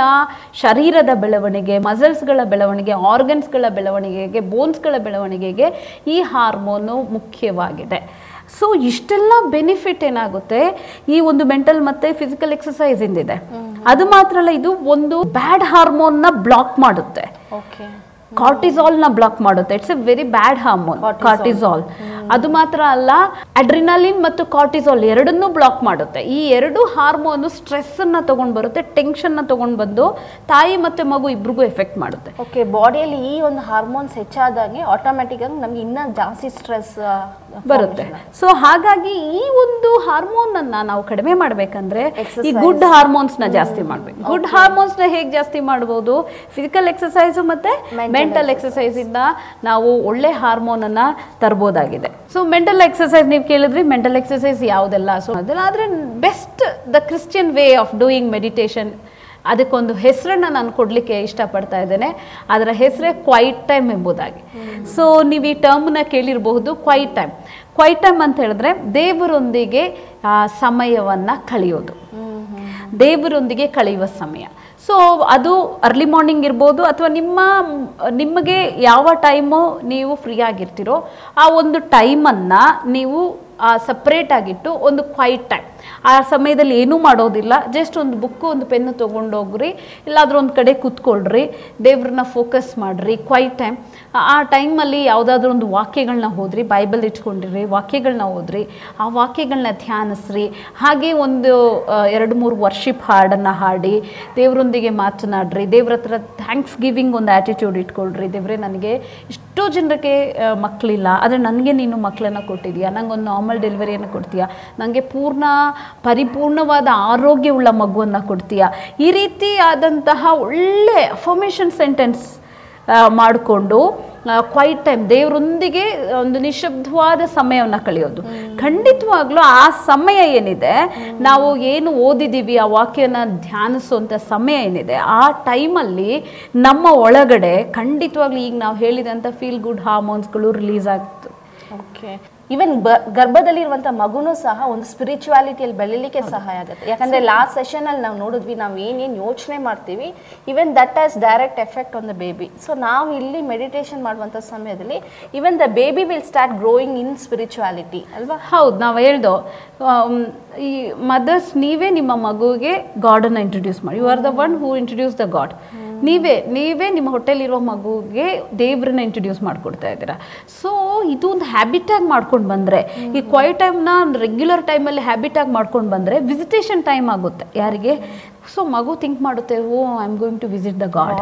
[SPEAKER 3] ಶರೀರದ ಬೆಳವಣಿಗೆ ಮಸಲ್ಸ್ಗಳ ಬೆಳವಣಿಗೆ ಆರ್ಗನ್ಸ್ಗಳ ಬೆಳವಣಿಗೆಗೆ ಬೋನ್ಸ್ಗಳ ಬೆಳವಣಿಗೆಗೆ ಈ ಹಾರ್ಮೋನು ಮುಖ್ಯವಾಗಿದೆ. ಸೊ ಇಷ್ಟೆಲ್ಲ ಬೆನಿಫಿಟ್ ಏನಾಗುತ್ತೆ? ಈ ಒಂದು ಮೆಂಟಲ್ ಮತ್ತೆ ಫಿಸಿಕಲ್ ಎಕ್ಸಸೈಸ್ ಇಂದಿದೆ. ಅದು ಮಾತ್ರ ಅಲ್ಲ ಇದು ಒಂದು ಬ್ಯಾಡ್ ಹಾರ್ಮೋನ್ನ ಬ್ಲಾಕ್ ಮಾಡುತ್ತೆ.
[SPEAKER 2] ಓಕೆ
[SPEAKER 3] ನ ಬ್ಲಾಕ್ ಮಾಡುತ್ತೆ. It's a very bad hormone cortisol ಅದು ಮಾತ್ರ ಅಲ್ಲ, ಅಡ್ರಿನಲಿನ್ ಮತ್ತು ಕಾರ್ಟಿಸೋಲ್ ಎರಡನ್ನೂ ಬ್ಲಾಕ್ ಮಾಡುತ್ತೆ. ಈ ಎರಡು ಹಾರ್ಮೋನು ಸ್ಟ್ರೆಸ್ಸನ್ನು ತಗೊಂಡ್ ಬರುತ್ತೆ ಟೆನ್ಷನ್ನ ತಗೊಂಡ್ ಬಂದು ತಾಯಿ ಮತ್ತು ಮಗು ಇಬ್ರಿಗೂ ಎಫೆಕ್ಟ್ ಮಾಡುತ್ತೆ.
[SPEAKER 2] ಓಕೆ ಬಾಡಿಯಲ್ಲಿ ಈ ಒಂದು ಹಾರ್ಮೋನ್ಸ್ ಹೆಚ್ಚಾದಾಗೆ ಆಟೋಮ್ಯಾಟಿಕ್ ಆಗಿ ನಮ್ಗೆ ಇನ್ನೂ ಜಾಸ್ತಿ ಸ್ಟ್ರೆಸ್
[SPEAKER 3] ಬರುತ್ತೆ. ಸೊ ಹಾಗಾಗಿ ಈ ಒಂದು ಹಾರ್ಮೋನ್ ಅನ್ನ ನಾವು ಕಡಿಮೆ ಮಾಡ್ಬೇಕಂದ್ರೆ ಈ ಗುಡ್ ಹಾರ್ಮೋನ್ಸ್ನ ಜಾಸ್ತಿ ಮಾಡ್ಬೇಕು. ಗುಡ್ ಹಾರ್ಮೋನ್ಸ್ನ ಹೇಗೆ ಜಾಸ್ತಿ ಮಾಡಬಹುದು ಫಿಸಿಕಲ್ ಎಕ್ಸಸೈಸ್ ಮತ್ತೆ
[SPEAKER 2] Mental
[SPEAKER 3] ಮೆಂಟಲ್ ಎಕ್ಸಸೈಸ್ ಇಂದ ನಾವು ಒಳ್ಳೆ ಹಾರ್ಮೋನ್ ಅನ್ನ ತರಬಹುದಾಗಿದೆ ಸೊ ಮೆಂಟಲ್ ಎಕ್ಸಸೈಸ್ ನೀವು ಕೇಳಿದ್ರಿ ಮೆಂಟಲ್ ಎಕ್ಸಸೈಸ್ ಯಾವುದೆಲ್ಲ? ಸೊ ಅದೆಲ್ಲ ಆದ್ರೆ best the Christian way of doing meditation ಅದಕ್ಕೊಂದು ಹೆಸರನ್ನ ನಾನು ಕೊಡಲಿಕ್ಕೆ ಇಷ್ಟಪಡ್ತಾ ಇದ್ದೇನೆ. ಅದರ ಹೆಸರೇ ಕ್ವೈಟ್ ಟೈಮ್ ಎಂಬುದಾಗಿ. ಸೊ ನೀವು ಈ ಟರ್ಮ್ನ ಕೇಳಿರಬಹುದು ಕ್ವೈಟ್ ಟೈಮ್ ಕ್ವೈಟ್ ಟೈಮ್ ಅಂತ ಹೇಳಿದ್ರೆ ದೇವರೊಂದಿಗೆ ಸಮಯವನ್ನು ಕಳೆಯೋದು. ದೇವರೊಂದಿಗೆ ಕಳೆಯುವ ಸಮಯ. ಸೊ ಅದು ಅರ್ಲಿ ಮಾರ್ನಿಂಗ್ ಇರ್ಬೋದು ಅಥವಾ ನಿಮ್ಮ, ನಿಮಗೆ ಯಾವ ಟೈಮು ನೀವು ಫ್ರೀ ಆಗಿರ್ತೀರೋ, ಆ ಒಂದು ಟೈಮನ್ನು ನೀವು ಸಪ್ರೇಟ್ ಆಗಿಟ್ಟು ಒಂದು ಕ್ವೈಟ್ ಟೈಮ್ ಆ ಸಮಯದಲ್ಲಿ ಏನೂ ಮಾಡೋದಿಲ್ಲ. ಜಸ್ಟ್ ಒಂದು ಬುಕ್ಕು ಒಂದು ಪೆನ್ನು ತೊಗೊಂಡೋಗ್ರಿ. ಇಲ್ಲಾದರೂ ಒಂದು ಕಡೆ ಕೂತ್ಕೊಳ್ರಿ. ದೇವ್ರನ್ನ ಫೋಕಸ್ ಮಾಡಿರಿ ಕ್ವೈಟ್ ಟೈಮ್ ಆ ಟೈಮಲ್ಲಿ ಯಾವುದಾದ್ರೂ ಒಂದು ವಾಕ್ಯಗಳನ್ನ ಓದ್ರಿ ಬೈಬಲ್ ಇಟ್ಕೊಂಡಿರಿ ವಾಕ್ಯಗಳನ್ನ ಓದ್ರಿ. ಆ ವಾಕ್ಯಗಳನ್ನ ಧ್ಯಾನಿಸ್ರಿ. ಹಾಗೆ ಒಂದು ಎರಡು, ಮೂರು ವರ್ಷಿಪ್ ಹಾಡನ್ನು ಹಾಡಿ, ದೇವರೊಂದಿಗೆ ಮಾತನಾಡ್ರಿ. ದೇವ್ರ ಹತ್ರ ಥ್ಯಾಂಕ್ಸ್ ಗಿವಿಂಗ್ ಒಂದು ಆ್ಯಟಿಟ್ಯೂಡ್ ಇಟ್ಕೊಳ್ರಿ. ದೇವ್ರೆ, ನನಗೆ ಎಷ್ಟೋ ಜನರಿಗೆ ಮಕ್ಕಳಿಲ್ಲ ಆದರೆ ನನಗೆ ನೀನು ಮಕ್ಕಳನ್ನ ಕೊಟ್ಟಿದ್ಯಾ? ನಂಗೆ ಒಂದು ನಾರ್ಮಲ್ ಡೆಲಿವರಿಯನ್ನು ಕೊಡ್ತೀಯಾ? ನನಗೆ ಪೂರ್ಣ, ಪರಿಪೂರ್ಣವಾದ ಆರೋಗ್ಯವುಳ್ಳ ಮಗುವನ್ನು ಕೊಡ್ತೀಯಾ? ಈ ರೀತಿ ಒಳ್ಳೆ ಅಫರ್ಮೇಷನ್ ಸೆಂಟೆನ್ಸ್ ಮಾಡಿಕೊಂಡು ಕ್ವೈಟ್ ಟೈಮ್ ದೇವರೊಂದಿಗೆ ಒಂದು ನಿಶಬ್ದವಾದ ಸಮಯವನ್ನು ಕಳೆಯೋದು. ಖಂಡಿತವಾಗ್ಲೂ ಆ ಸಮಯ ಏನಿದೆ, ನಾವು ಏನು ಓದಿದ್ದೀವಿ ಆ ವಾಕ್ಯನ ಧ್ಯಾನಿಸುವಂಥ ಸಮಯ ಏನಿದೆ, ಆ ಟೈಮಲ್ಲಿ ನಮ್ಮ ಒಳಗಡೆ ಖಂಡಿತವಾಗ್ಲೂ ಈಗ ನಾವು ಹೇಳಿದಂಥ ಫೀಲ್ ಗುಡ್ ಹಾರ್ಮೋನ್ಸ್ಗಳು ರಿಲೀಸ್ ಆಗ್ತದೆ.
[SPEAKER 2] ಓಕೆ ಈವನ್ ಗರ್ಭದಲ್ಲಿರುವಂತ ಮಗುನೂ ಸಹ ಒಂದು ಸ್ಪಿರಿಚುವಾಲಿಟಿಯಲ್ಲಿ ಬೆಳಿಲಿಕ್ಕೆ ಸಹಾಯ ಆಗುತ್ತೆ. ಯಾಕಂದ್ರೆ ಲಾಸ್ಟ್ ಸೆಷನ್ ಅಲ್ಲಿ ನಾವು ನೋಡಿದ್ವಿ ನಾವು ಏನೇನು ಯೋಚನೆ ಮಾಡ್ತೀವಿ even that as direct effect on the baby so ನಾವು ಇಲ್ಲಿ ಮೆಡಿಟೇಷನ್ ಮಾಡುವಂಥ ಸಮಯದಲ್ಲಿ even the baby will start growing in spirituality ಅಲ್ವಾ?
[SPEAKER 3] ಹೌದು ನಾವು ಹೇಳ್ದೋ ಈ ಮದರ್ಸ್ ನೀವೇ ನಿಮ್ಮ ಮಗುವಿಗೆ ಗಾಡನ್ನು ಇಂಟ್ರೊಡ್ಯೂಸ್ ಮಾಡಿ. You are the one who introduce the God ನೀವೇ ನೀವೇ ನಿಮ್ಮ ಹೊಟ್ಟೆಲಿರೋ ಮಗುಗೆ ದೇವ್ರನ್ನ ಇಂಟ್ರೊಡ್ಯೂಸ್ ಮಾಡಿಕೊಡ್ತಾ ಇದ್ದೀರಾ. ಸೊ ಇದು ಒಂದು ಹ್ಯಾಬಿಟಾಗಿ ಮಾಡ್ಕೊಂಡು ಬಂದರೆ ಈ ಕ್ವೈಟ್ ಟೈಮ್ನ ರೆಗ್ಯುಲರ್ ಟೈಮಲ್ಲಿ ಹ್ಯಾಬಿಟಾಗಿ ಮಾಡ್ಕೊಂಡು ಬಂದರೆ ವಿಸಿಟೇಷನ್ ಟೈಮ್ ಆಗುತ್ತೆ. ಯಾರಿಗೆ? ಸೊ ಮಗು ಥಿಂಕ್ ಮಾಡುತ್ತೆ ಓ I am going to visit the God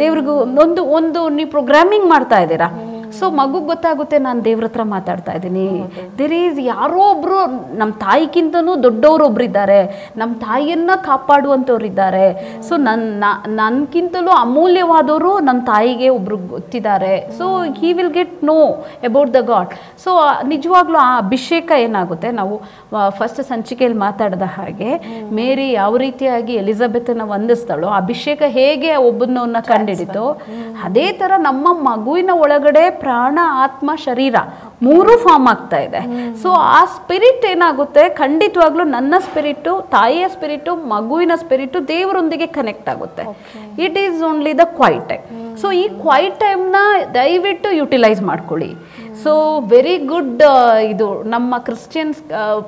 [SPEAKER 3] ದೇವ್ರಿಗೂ ಒಂದು ಒಂದು ನೀವು ಪ್ರೋಗ್ರಾಮಿಂಗ್ ಮಾಡ್ತಾ ಇದ್ದೀರಾ. ಸೊ ಮಗುಗೆ ಗೊತ್ತಾಗುತ್ತೆ ನಾನು ದೇವ್ರ ಹತ್ರ ಮಾತಾಡ್ತಾ ಇದ್ದೀನಿ. ದೇರ್ ಈಸ್ ಯಾರೋ ಒಬ್ರು ನಮ್ಮ ತಾಯಿಗಿಂತನೂ ದೊಡ್ಡವರೊಬ್ರು ಇದ್ದಾರೆ ನಮ್ಮ ತಾಯಿಯನ್ನ ಕಾಪಾಡುವಂಥವ್ರು ಇದ್ದಾರೆ ಸೊ ನನ್ನ ನನ್ಗಿಂತಲೂ ಅಮೂಲ್ಯವಾದವರು ನಮ್ಮ ತಾಯಿಗೆ ಒಬ್ರು ಗೊತ್ತಿದ್ದಾರೆ. So he will get know about the God so ನಿಜವಾಗ್ಲೂ ಆ ಅಭಿಷೇಕ ಏನಾಗುತ್ತೆ? ನಾವು ಫಸ್ಟ್ ಸಂಚಿಕೆಯಲ್ಲಿ ಮಾತಾಡಿದ ಹಾಗೆ ಮೇರಿ ಯಾವ ರೀತಿಯಾಗಿ ಎಲಿಜಬೆತ್ನ ವಂದಿಸ್ತಾಳೋ ಅಭಿಷೇಕ ಹೇಗೆ ಒಬ್ಬನನ್ನ ಕಂಡಿಡಿತೋ ಅದೇ ತರ ನಮ್ಮ ಮಗುವಿನ ಒಳಗಡೆ ಪ್ರಾಣ ಆತ್ಮ ಶರೀರ ಮೂರು ಫಾರ್ಮ್ ಆಗ್ತಾ ಇದೆ. ಸೊ ಆ ಸ್ಪಿರಿಟ್ ಏನಾಗುತ್ತೆ? ಖಂಡಿತವಾಗ್ಲೂ ನನ್ನ ಸ್ಪಿರಿಟು ತಾಯಿಯ ಸ್ಪಿರಿಟು ಮಗುವಿನ ಸ್ಪಿರಿಟು ದೇವರೊಂದಿಗೆ ಕನೆಕ್ಟ್ ಆಗುತ್ತೆ. It is only the quiet time so ಈ ಕ್ವೈಟ್ ಟೈಮ್ನ ದಯವಿಟ್ಟು ಯುಟಿಲೈಸ್ ಮಾಡ್ಕೊಳ್ಳಿ. ಸೊ ವೆರಿ ಗುಡ್ ಇದು ನಮ್ಮ ಕ್ರಿಶ್ಚಿಯನ್ಸ್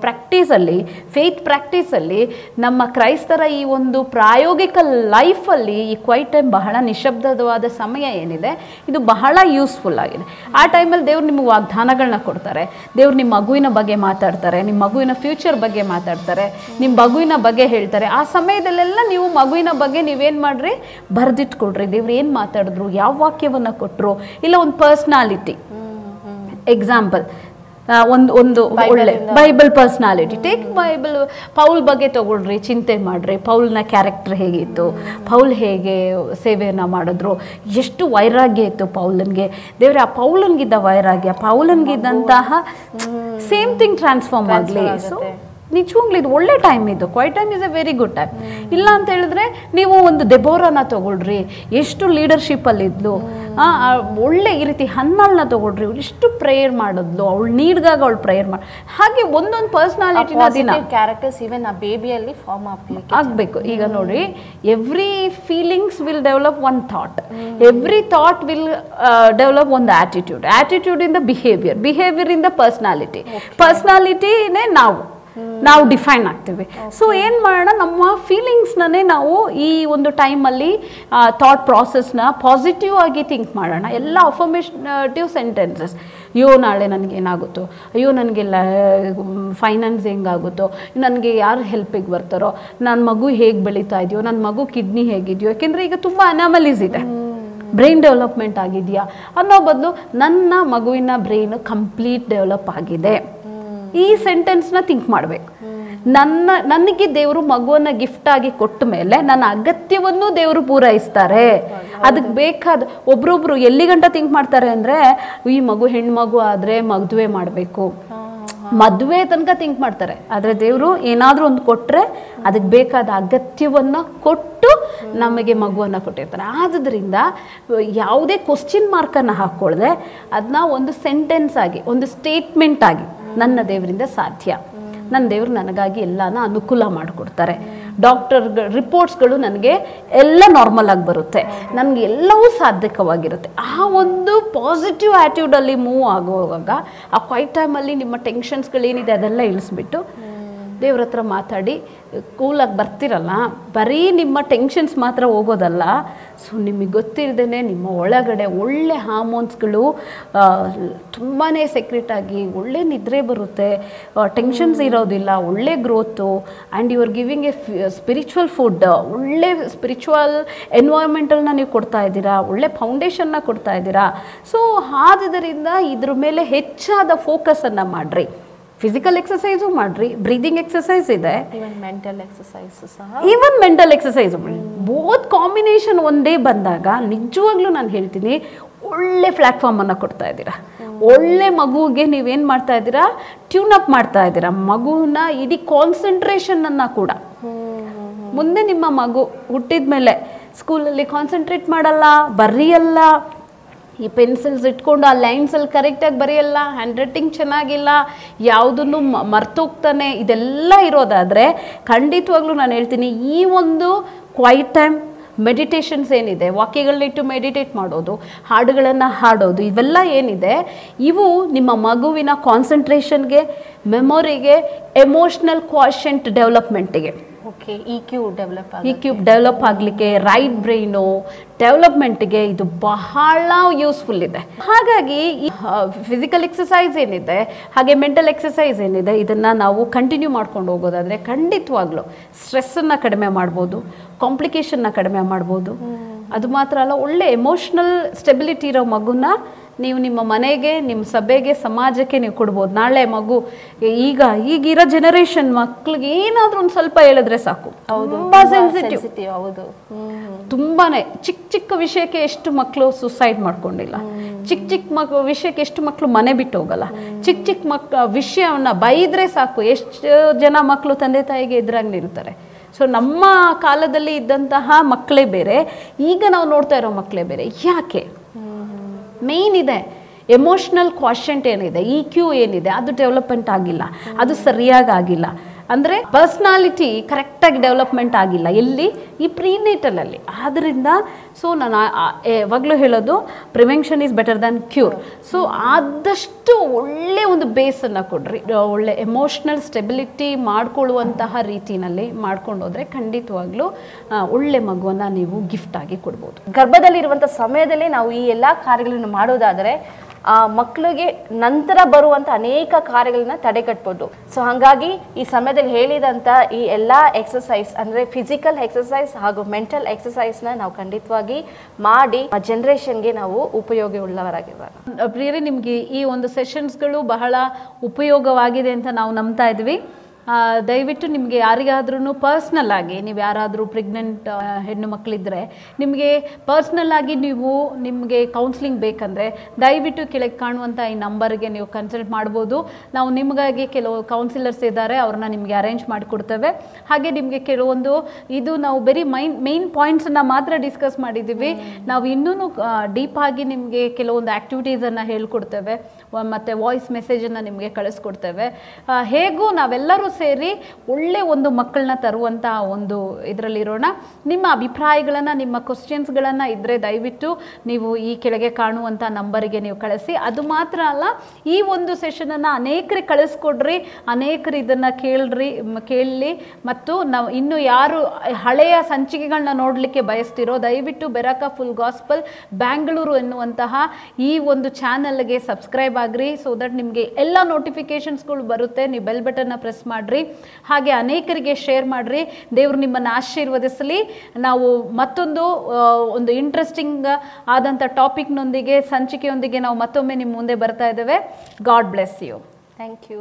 [SPEAKER 3] ಪ್ರಾಕ್ಟೀಸಲ್ಲಿ ಫೇತ್ ಪ್ರಾಕ್ಟೀಸಲ್ಲಿ ನಮ್ಮ ಕ್ರೈಸ್ತರ ಈ ಒಂದು ಪ್ರಾಯೋಗಿಕ ಲೈಫಲ್ಲಿ ಈ ಕ್ವೈಟ್ ಟೈಮ್ ಬಹಳ ನಿಶಬ್ದವಾದ ಸಮಯ ಏನಿದೆ, ಇದು ಬಹಳ ಯೂಸ್ಫುಲ್ ಆಗಿದೆ. ಆ ಟೈಮಲ್ಲಿ ದೇವ್ರು ನಿಮಗೆ ವಾಗ್ದಾನಗಳನ್ನ ಕೊಡ್ತಾರೆ. ದೇವ್ರು ನಿಮ್ಮ ಮಗುವಿನ ಬಗ್ಗೆ ಮಾತಾಡ್ತಾರೆ, ನಿಮ್ಮ ಮಗುವಿನ ಫ್ಯೂಚರ್ ಬಗ್ಗೆ ಮಾತಾಡ್ತಾರೆ, ನಿಮ್ಮ ಮಗುವಿನ ಬಗ್ಗೆ ಹೇಳ್ತಾರೆ. ಆ ಸಮಯದಲ್ಲೆಲ್ಲ ನೀವು ಮಗುವಿನ ಬಗ್ಗೆ ನೀವೇನು ಮಾಡ್ರಿ? ಬರೆದಿಟ್ಕೊಡ್ರಿ ದೇವ್ರು ಏನು ಮಾತಾಡಿದ್ರು, ಯಾವ ವಾಕ್ಯವನ್ನು ಕೊಟ್ಟರು ಇಲ್ಲ ಒಂದು ಪರ್ಸ್ನಾಲಿಟಿ ಎಕ್ಸಾಂಪಲ್ ಒಂದು ಒಂದು ಒಳ್ಳೆ Bible personality take Bible Paul ಬಗ್ಗೆ ತಗೊಳ್ರಿ ಚಿಂತೆ ಮಾಡ್ರಿ. ಪೌಲ್ನ ಕ್ಯಾರೆಕ್ಟರ್ ಹೇಗಿತ್ತು? ಪೌಲ್ ಹೇಗೆ ಸೇವೆಯನ್ನು ಮಾಡಿದ್ರು? ಎಷ್ಟು ವೈರಾಗ್ಯ ಇತ್ತು ಪೌಲನ್ಗೆ ದೇವ್ರೆ ಆ ಪೌಲನ್ಗಿದ್ದ ವೈರಾಗ್ಯ ಪೌಲನ್ಗಿದ್ದಂತಹ ಸೇಮ್ ಥಿಂಗ್ ಟ್ರಾನ್ಸ್ಫಾರ್ಮ್ ಆಗಲಿ. ಸೊ ನಿಜವಾಗ್ಲೂ ಇದು ಒಳ್ಳೆ ಟೈಮ್ ಇದು. Quiet time is a very good time ಇಲ್ಲ ಅಂತ ಹೇಳಿದ್ರೆ ನೀವು ಒಂದು ದೆಬೋರನ ತಗೊಳ್ರಿ. ಎಷ್ಟು ಲೀಡರ್ಶಿಪ್ಪಲ್ಲಿ ಇದ್ಲು ಒಳ್ಳೆ ಈ ರೀತಿ ಹನ್ನಲ್ನ ತಗೊಳ್ರಿ. ಅವ್ಳು ಎಷ್ಟು ಪ್ರೇಯರ್ ಮಾಡಿದ್ಲು. ಅವಳು ನೀಡ್ದಾಗ ಅವಳು ಪ್ರೇಯರ್ ಮಾಡಿ. ಹಾಗೆ ಒಂದೊಂದು ಪರ್ಸ್ನಾಲಿಟಿನ ದಿನ
[SPEAKER 2] ಕ್ಯಾರೆಕ್ಟರ್ಸ್ ಈವನ್ ಆ ಬೇಬಿಯಲ್ಲಿ ಫಾರ್ಮ್
[SPEAKER 3] ಆಗಬೇಕು. ಈಗ ನೋಡಿ every feelings will develop one thought every thought will develop ಒಂದು ಆಟಿಟ್ಯೂಡ್ ಆಟಿಟ್ಯೂಡ್ ಇಂದ ಬಿಹೇವಿಯರ್ ಬಿಹೇವಿಯರ್ ಇಂದ ಪರ್ಸ್ನಾಲಿಟಿ ಪರ್ಸ್ನಾಲಿಟಿನೇ ನಾವು. ನಾವು ಡಿಫೈನ್ ಆಗ್ತೀವಿ. ಸೊ ಏನು ಮಾಡೋಣ? ನಮ್ಮ ಫೀಲಿಂಗ್ಸ್ನೇ ನಾವು ಈ ಒಂದು ಟೈಮಲ್ಲಿ ಥಾಟ್ ಪ್ರಾಸೆಸ್ನ ಪಾಸಿಟಿವ್ ಆಗಿ ಥಿಂಕ್ ಮಾಡೋಣ. ಎಲ್ಲ ಅಫರ್ಮೇಟಿವ್ ಸೆಂಟೆನ್ಸಸ್ ಅಯ್ಯೋ ನಾಳೆ ನನಗೇನಾಗುತ್ತೋ ಅಯ್ಯೋ ನನಗೆ ಫೈನಾನ್ಸ್ ಹೆಂಗಾಗುತ್ತೋ? ನನಗೆ ಯಾರು ಹೆಲ್ಪಿಗೆ ಬರ್ತಾರೋ? ನನ್ನ ಮಗು ಹೇಗೆ ಬೆಳೀತಾ ಇದೆಯೋ? ನನ್ನ ಮಗು ಕಿಡ್ನಿ ಹೇಗಿದೆಯೋ? ಯಾಕೆಂದರೆ ಈಗ ತುಂಬ ಅನಾಮಲೀಸ್ ಇದೆ. ಬ್ರೈನ್ ಡೆವಲಪ್ಮೆಂಟ್ ಆಗಿದೆಯಾ? ಅನ್ನೋ ಬದಲು ನನ್ನ ಮಗುವಿನ ಬ್ರೈನ್ ಕಂಪ್ಲೀಟ್ ಡೆವಲಪ್ ಆಗಿದೆ. ಈ ಸೆಂಟೆನ್ಸ್ನ ಥಿಂಕ್ ಮಾಡಬೇಕು. ನನ್ನ, ನನಗೆ ದೇವರು ಮಗುವನ್ನ ಗಿಫ್ಟ್ ಆಗಿ ಕೊಟ್ಟ ಮೇಲೆ ನನ್ನ ಅಗತ್ಯವನ್ನು ದೇವರು ಪೂರೈಸ್ತಾರೆ. ಅದಕ್ಕೆ ಬೇಕಾದ, ಒಬ್ರೊಬ್ರು ಎಲ್ಲಿ ಗಂಟ ಥಿಂಕ್ ಮಾಡ್ತಾರೆ ಅಂದರೆ, ಈ ಮಗು ಹೆಣ್ಮಗು ಆದರೆ ಮದುವೆ ಮಾಡಬೇಕು. ಮದುವೆ ತನಕ ಥಿಂಕ್ ಮಾಡ್ತಾರೆ. ಆದರೆ ದೇವರು ಏನಾದರೂ ಒಂದು ಕೊಟ್ಟರೆ ಅದಕ್ಕೆ ಬೇಕಾದ ಅಗತ್ಯವನ್ನು ಕೊಟ್ಟು ನಮಗೆ ಮಗುವನ್ನು ಕೊಟ್ಟಿರ್ತಾರೆ. ಆದ್ದರಿಂದ ಯಾವುದೇ ಕ್ವಶ್ಚಿನ್ ಮಾರ್ಕನ್ನು ಹಾಕ್ಕೊಳ್ಳದೆ ಅದನ್ನ ಒಂದು ಸೆಂಟೆನ್ಸ್ ಆಗಿ, ಒಂದು ಸ್ಟೇಟ್ಮೆಂಟ್ ಆಗಿ ನನ್ನ ದೇವರಿಂದ ಸಾಧ್ಯ. ನನ್ನ ದೇವರು ನನಗಾಗಿ ಎಲ್ಲಾನ ಅನುಕೂಲ ಮಾಡಿಕೊಡ್ತಾರೆ. ಡಾಕ್ಟರ್ ರಿಪೋರ್ಟ್ಸ್ಗಳು ನನಗೆ ಎಲ್ಲ ನಾರ್ಮಲ್ ಆಗಿ ಬರುತ್ತೆ. ನನಗೆ ಎಲ್ಲವೂ ಸಾಧ್ಯಕವಾಗಿರುತ್ತೆ ಆ ಒಂದು ಪಾಸಿಟಿವ್ ಆ್ಯಟ್ಯೂಡಲ್ಲಿ ಮೂವ್ ಆಗುವಾಗ, ಆ ಕ್ವೈಟ್ ಟೈಮಲ್ಲಿ ನಿಮ್ಮ ಟೆನ್ಷನ್ಸ್ಗಳೇನಿದೆ ಅದೆಲ್ಲ ಇಳಿಸ್ಬಿಟ್ಟು ದೇವ್ರ ಹತ್ರ ಮಾತಾಡಿ ಕೂಲಾಗಿ ಬರ್ತಿರಲ್ಲ ಬರೀ ನಿಮ್ಮ ಟೆನ್ಷನ್ಸ್ ಮಾತ್ರ ಹೋಗೋದಲ್ಲ. ಸೊ ನಿಮಗೆ ಗೊತ್ತಿರದೇ ನಿಮ್ಮ ಒಳಗಡೆ ಒಳ್ಳೆ ಹಾರ್ಮೋನ್ಸ್ಗಳು ತುಂಬಾ ಸೆಕ್ರೆಟ್ ಆಗಿ ಒಳ್ಳೆ ನಿದ್ರೆ ಬರುತ್ತೆ. ಟೆನ್ಷನ್ಸ್ ಇರೋದಿಲ್ಲ ಒಳ್ಳೆ growth and you are giving a spiritual food ಒಳ್ಳೆ ಸ್ಪಿರಿಚುವಲ್ ಎನ್ವೈರ್ಮೆಂಟಲ್ನ ನೀವು ಕೊಡ್ತಾ ಇದ್ದೀರಾ ಒಳ್ಳೆ ಫೌಂಡೇಶನ್ನ ಕೊಡ್ತಾ ಇದ್ದೀರಾ. ಸೊ ಆದುದರಿಂದ ಇದ್ರ ಮೇಲೆ ಹೆಚ್ಚಾದ ಫೋಕಸನ್ನು ಮಾಡಿರಿ. ಫಿಸಿಕಲ್ ಎಕ್ಸಸೈಸು ಮಾಡ್ರಿ ಬ್ರೀದಿಂಗ್ ಎಕ್ಸಸೈಸ್ ಇದೆ.
[SPEAKER 2] ಈವನ್ ಮೆಂಟಲ್ ಎಕ್ಸಸೈಸ್ ಸಹ.
[SPEAKER 3] Even mental exercise both combination ಒಂದೇ ಬಂದಾಗ ನಿಜವಾಗ್ಲೂ ನಾನು ಹೇಳ್ತೀನಿ ಒಳ್ಳೆ ಪ್ಲ್ಯಾಟ್ಫಾರ್ಮನ್ನು ಕೊಡ್ತಾ ಇದ್ದೀರಾ. ಒಳ್ಳೆ ಮಗುವಿಗೆ ನೀವೇನು ಮಾಡ್ತಾ ಇದ್ದೀರಾ? ಟ್ಯೂನ್ ಅಪ್ ಮಾಡ್ತಾ ಇದ್ದೀರಾ. ಮಗುವಿನ ಇಡೀ ಕಾನ್ಸಂಟ್ರೇಷನನ್ನು ಕೂಡ. ಮುಂದೆ ನಿಮ್ಮ ಮಗು ಹುಟ್ಟಿದ ಮೇಲೆ ಸ್ಕೂಲಲ್ಲಿ ಕಾನ್ಸಂಟ್ರೇಟ್ ಮಾಡಲ್ಲ ಬರೆಯಲ್ಲ ಈ ಪೆನ್ಸಿಲ್ಸ್ ಇಟ್ಕೊಂಡು ಆ ಲೈನ್ಸಲ್ಲಿ ಕರೆಕ್ಟಾಗಿ ಬರೆಯಲ್ಲ ಹ್ಯಾಂಡ್ ರೈಟಿಂಗ್ ಚೆನ್ನಾಗಿಲ್ಲ, ಯಾವುದನ್ನು ಮರ್ತೋಗ್ತಾನೆ, ಇದೆಲ್ಲ ಇರೋದಾದರೆ ಖಂಡಿತವಾಗ್ಲೂ ನಾನು ಹೇಳ್ತೀನಿ, ಈ ಒಂದು ಕ್ವೈಟ್ ಟೈಮ್ ಮೆಡಿಟೇಷನ್ಸ್ ಏನಿದೆ, ವಾಕ್ಯಗಳನ್ನಿಟ್ಟು ಮೆಡಿಟೇಟ್ ಮಾಡೋದು, ಹಾಡುಗಳನ್ನು ಹಾಡೋದು, ಇವೆಲ್ಲ ಏನಿದೆ, ಇವು ನಿಮ್ಮ ಮಗುವಿನ ಕಾನ್ಸಂಟ್ರೇಷನ್ಗೆ ಮೆಮೊರಿಗೆ ಎಮೋಷ್ನಲ್ ಕ್ವಾಶಂಟ್ ಡೆವಲಪ್ಮೆಂಟಿಗೆ ಈ ಕ್ಯೂಬ್ ಡೆವಲಪ್ ಆಗಲಿಕ್ಕೆ ರೈಟ್ ಬ್ರೈನು ಡೆವಲಪ್ಮೆಂಟ್ಗೆ ಇದು ಬಹಳ ಯೂಸ್ಫುಲ್ ಇದೆ. ಹಾಗಾಗಿ ಈ ಫಿಸಿಕಲ್ ಎಕ್ಸಸೈಸ್ ಏನಿದೆ ಹಾಗೆ ಮೆಂಟಲ್ ಎಕ್ಸಸೈಸ್ ಏನಿದೆ ಇದನ್ನು ನಾವು ಕಂಟಿನ್ಯೂ ಮಾಡ್ಕೊಂಡು ಹೋಗೋದಾದರೆ ಖಂಡಿತವಾಗ್ಲೂ ಸ್ಟ್ರೆಸ್ಸನ್ನು ಕಡಿಮೆ ಮಾಡ್ಬೋದು ಕಾಂಪ್ಲಿಕೇಶನ್ನ ಕಡಿಮೆ ಮಾಡ್ಬೋದು. ಅದು ಮಾತ್ರ ಅಲ್ಲ ಒಳ್ಳೆ ಎಮೋಷ್ನಲ್ ಸ್ಟೆಬಿಲಿಟಿ ಇರೋ ಮಗುನ ನೀವು ನಿಮ್ಮ ಮನೆಗೆ ನಿಮ್ಮ ಸಭೆಗೆ ಸಮಾಜಕ್ಕೆ ನೀವು ಕೊಡ್ಬೋದು. ನಾಳೆ ಮಗು ಈಗ ಈಗಿರೋ ಜನರೇಷನ್ ಮಕ್ಳಿಗೆ ಏನಾದರೂ ಒಂದು ಸ್ವಲ್ಪ ಹೇಳಿದ್ರೆ ಸಾಕು. ತುಂಬಾ ಸೆನ್ಸಿಟಿವ್
[SPEAKER 2] ಹೌದು.
[SPEAKER 3] ತುಂಬಾನೇ ಚಿಕ್ಕ ಚಿಕ್ಕ ವಿಷಯಕ್ಕೆ ಎಷ್ಟು ಮಕ್ಕಳು ಸುಸೈಡ್ ಮಾಡ್ಕೊಂಡಿಲ್ಲ. ಚಿಕ್ಕ ಚಿಕ್ಕ ಮಕ್ ವಿಷಯಕ್ಕೆ ಎಷ್ಟು ಮಕ್ಕಳು ಮನೆ ಬಿಟ್ಟು ಹೋಗಲ್ಲ. ಚಿಕ್ಕ ಚಿಕ್ಕ ಮಕ್ ವಿಷಯವನ್ನ ಬೈದ್ರೆ ಸಾಕು. ಎಷ್ಟು ಜನ ಮಕ್ಕಳು ತಂದೆ ತಾಯಿಗೆ ಎದುರಾಗಿ ನಿಲ್ತಾರೆ ಸೊ ನಮ್ಮ ಕಾಲದಲ್ಲಿ ಇದ್ದಂತಹ ಮಕ್ಕಳೇ ಬೇರೆ. ಈಗ ನಾವು ನೋಡ್ತಾ ಇರೋ ಮಕ್ಕಳೇ ಬೇರೆ. ಯಾಕೆ? ಮೇಯ್ನ್ ಇದೆ. ಎಮೋಷ್ನಲ್ ಕ್ವಾಶಂಟ್ ಏನಿದೆ? ಇ ಕ್ಯೂ ಏನಿದೆ? ಅದು ಡೆವಲಪ್ಮೆಂಟ್ ಆಗಿಲ್ಲ. ಅದು ಸರಿಯಾಗಿ ಆಗಿಲ್ಲ. ಅಂದರೆ ಪರ್ಸ್ನಾಲಿಟಿ ಕರೆಕ್ಟಾಗಿ ಡೆವಲಪ್ಮೆಂಟ್ ಆಗಿಲ್ಲ ಎಲ್ಲಿ ಈ ಪ್ರೀನೇಟಲಲ್ಲಿ ಆದ್ದರಿಂದ ಸೊ ನಾನು ಯಾವಾಗಲೂ ಹೇಳೋದು prevention is better than cure so ಆದಷ್ಟು ಒಳ್ಳೆ ಒಂದು ಬೇಸನ್ನು ಕೊಡ್ರಿ. ಒಳ್ಳೆ ಎಮೋಷ್ನಲ್ ಸ್ಟೆಬಿಲಿಟಿ ಮಾಡ್ಕೊಳ್ಳುವಂತಹ ರೀತಿನಲ್ಲಿ ಮಾಡ್ಕೊಂಡು ಹೋದರೆ ಖಂಡಿತವಾಗ್ಲೂ ಒಳ್ಳೆ ಮಗುವನ್ನು ನೀವು ಗಿಫ್ಟ್ ಆಗಿ ಕೊಡ್ಬೋದು.
[SPEAKER 2] ಗರ್ಭದಲ್ಲಿರುವಂಥ ಸಮಯದಲ್ಲಿ ನಾವು ಈ ಎಲ್ಲ ಕಾರ್ಯಗಳನ್ನು ಮಾಡೋದಾದರೆ ಮಕ್ಕಳಿಗೆ ನಂತರ ಬರುವಂಥ ಅನೇಕ ಕಾರ್ಯಗಳನ್ನ ತಡೆಗಟ್ಬೋದು. ಸೊ ಹಾಗಾಗಿ ಈ ಸಮಯದಲ್ಲಿ ಹೇಳಿದಂಥ ಈ ಎಲ್ಲ ಎಕ್ಸಸೈಸ್ ಅಂದ್ರೆ ಫಿಸಿಕಲ್ ಎಕ್ಸಸೈಸ್ ಹಾಗೂ ಮೆಂಟಲ್ ಎಕ್ಸಸೈಸ್ನ ನಾವು ಖಂಡಿತವಾಗಿ ಮಾಡಿ ಆ ಜನ್ರೇಷನ್ಗೆ ನಾವು ಉಪಯೋಗ ಉಳ್ಳವರಾಗಿರೋಣ
[SPEAKER 3] ಪ್ರಿಯರಿ ನಿಮಗೆ ಈ ಒಂದು ಸೆಷನ್ಸ್ಗಳು ಬಹಳ ಉಪಯೋಗವಾಗಿದೆ ಅಂತ ನಾವು ನಂಬ್ತಾ ಇದ್ವಿ. ಆ, ದಯವಿಟ್ಟು ನಿಮಗೆ ಯಾರಿಗಾದ್ರೂ ಪರ್ಸ್ನಲ್ ಆಗಿ ನೀವು ಯಾರಾದರೂ ಪ್ರೆಗ್ನೆಂಟ್ ಹೆಣ್ಣು ಮಕ್ಕಳಿದ್ದರೆ ನಿಮಗೆ ಪರ್ಸ್ನಲ್ ಆಗಿ ನೀವು ನಿಮಗೆ ಕೌನ್ಸಿಲಿಂಗ್ ಬೇಕಂದರೆ ದಯವಿಟ್ಟು ಕೆಳಗೆ ಕಾಣುವಂಥ ಈ ನಂಬರ್ಗೆ ನೀವು ಕನ್ಸಲ್ಟ್ ಮಾಡ್ಬೋದು. ನಾವು ನಿಮಗಾಗಿ ಕೆಲವು ಕೌನ್ಸಿಲರ್ಸ್ ಇದ್ದಾರೆ ಅವ್ರನ್ನ ನಿಮಗೆ ಅರೇಂಜ್ ಮಾಡಿಕೊಡ್ತೇವೆ. ಹಾಗೆ ನಿಮಗೆ ಕೆಲವೊಂದು ಇದು ನಾವು ಬರೀ ಮೈನ್ ಮೇನ್ ಪಾಯಿಂಟ್ಸನ್ನು ಮಾತ್ರ ಡಿಸ್ಕಸ್ ಮಾಡಿದ್ದೀವಿ. ನಾವು ಇನ್ನೂ ಡೀಪ್ ಆಗಿ ನಿಮಗೆ ಕೆಲವೊಂದು ಆ್ಯಕ್ಟಿವಿಟೀಸನ್ನು ಹೇಳ್ಕೊಡ್ತೇವೆ. ಮತ್ತು ಮತ್ತೆ ವಾಯ್ಸ್ ಮೆಸೇಜನ್ನು ನಿಮಗೆ ಕಳಿಸ್ಕೊಡ್ತೇವೆ. ಹೇಗೂ ನಾವೆಲ್ಲರೂ ಸೇರಿ ಒಳ್ಳೆ ಒಂದು ಮಕ್ಕಳನ್ನ ತರುವಂಥ ಒಂದು ಇದರಲ್ಲಿರೋಣ. ನಿಮ್ಮ ಅಭಿಪ್ರಾಯಗಳನ್ನು, ನಿಮ್ಮ ಕ್ವಶನ್ಸ್ಗಳನ್ನು ಇದ್ದರೆ ದಯವಿಟ್ಟು ನೀವು ಈ ಕೆಳಗೆ ಕಾಣುವಂಥ ನಂಬರಿಗೆ ನೀವು ಕಳಿಸಿ. ಅದು ಮಾತ್ರ ಅಲ್ಲ, ಈ ಒಂದು ಸೆಷನನ್ನು ಅನೇಕರಿಗೆ ಕಳಿಸ್ಕೊಡ್ರಿ, ಅನೇಕರು ಇದನ್ನು ಕೇಳ್ರಿ ಕೇಳಲಿ ಮತ್ತು ನಾವು ಇನ್ನು ಯಾರು ಹಳೆಯ ಸಂಚಿಕೆಗಳನ್ನ ನೋಡಲಿಕ್ಕೆ ಬಯಸ್ತಿರೋ, ದಯವಿಟ್ಟು ಬೆರಕ ಫುಲ್ ಗಾಸ್ಪಲ್ ಬ್ಯಾಂಗ್ಳೂರು ಎನ್ನುವಂತಹ ಈ ಒಂದು ಚಾನಲ್ಗೆ ಸಬ್ಸ್ಕ್ರೈಬ್ ಆಗ್ರಿ. ಸೊ ದಟ್ ನಿಮಗೆ ಎಲ್ಲ ನೋಟಿಫಿಕೇಶನ್ಸ್ಗಳು ಬರುತ್ತೆ, ನೀವು ಬೆಲ್ ಬಟನ್ನ ಪ್ರೆಸ್ ಮಾಡಿರಿ. ಹಾಗೆ ಅನೇಕರಿಗೆ ಶೇರ್ ಮಾಡಿರಿ. ದೇವರು ನಿಮ್ಮನ್ನು ಆಶೀರ್ವದಿಸಲಿ. ನಾವು ಮತ್ತೊಂದು ಒಂದು ಇಂಟ್ರೆಸ್ಟಿಂಗ್ ಆದಂಥ ಟಾಪಿಕ್ನೊಂದಿಗೆ ಸಂಚಿಕೆಯೊಂದಿಗೆ ನಾವು ಮತ್ತೊಮ್ಮೆ ನಿಮ್ಮ ಮುಂದೆ ಬರ್ತಾ ಇದ್ದೇವೆ. God bless you
[SPEAKER 2] thank you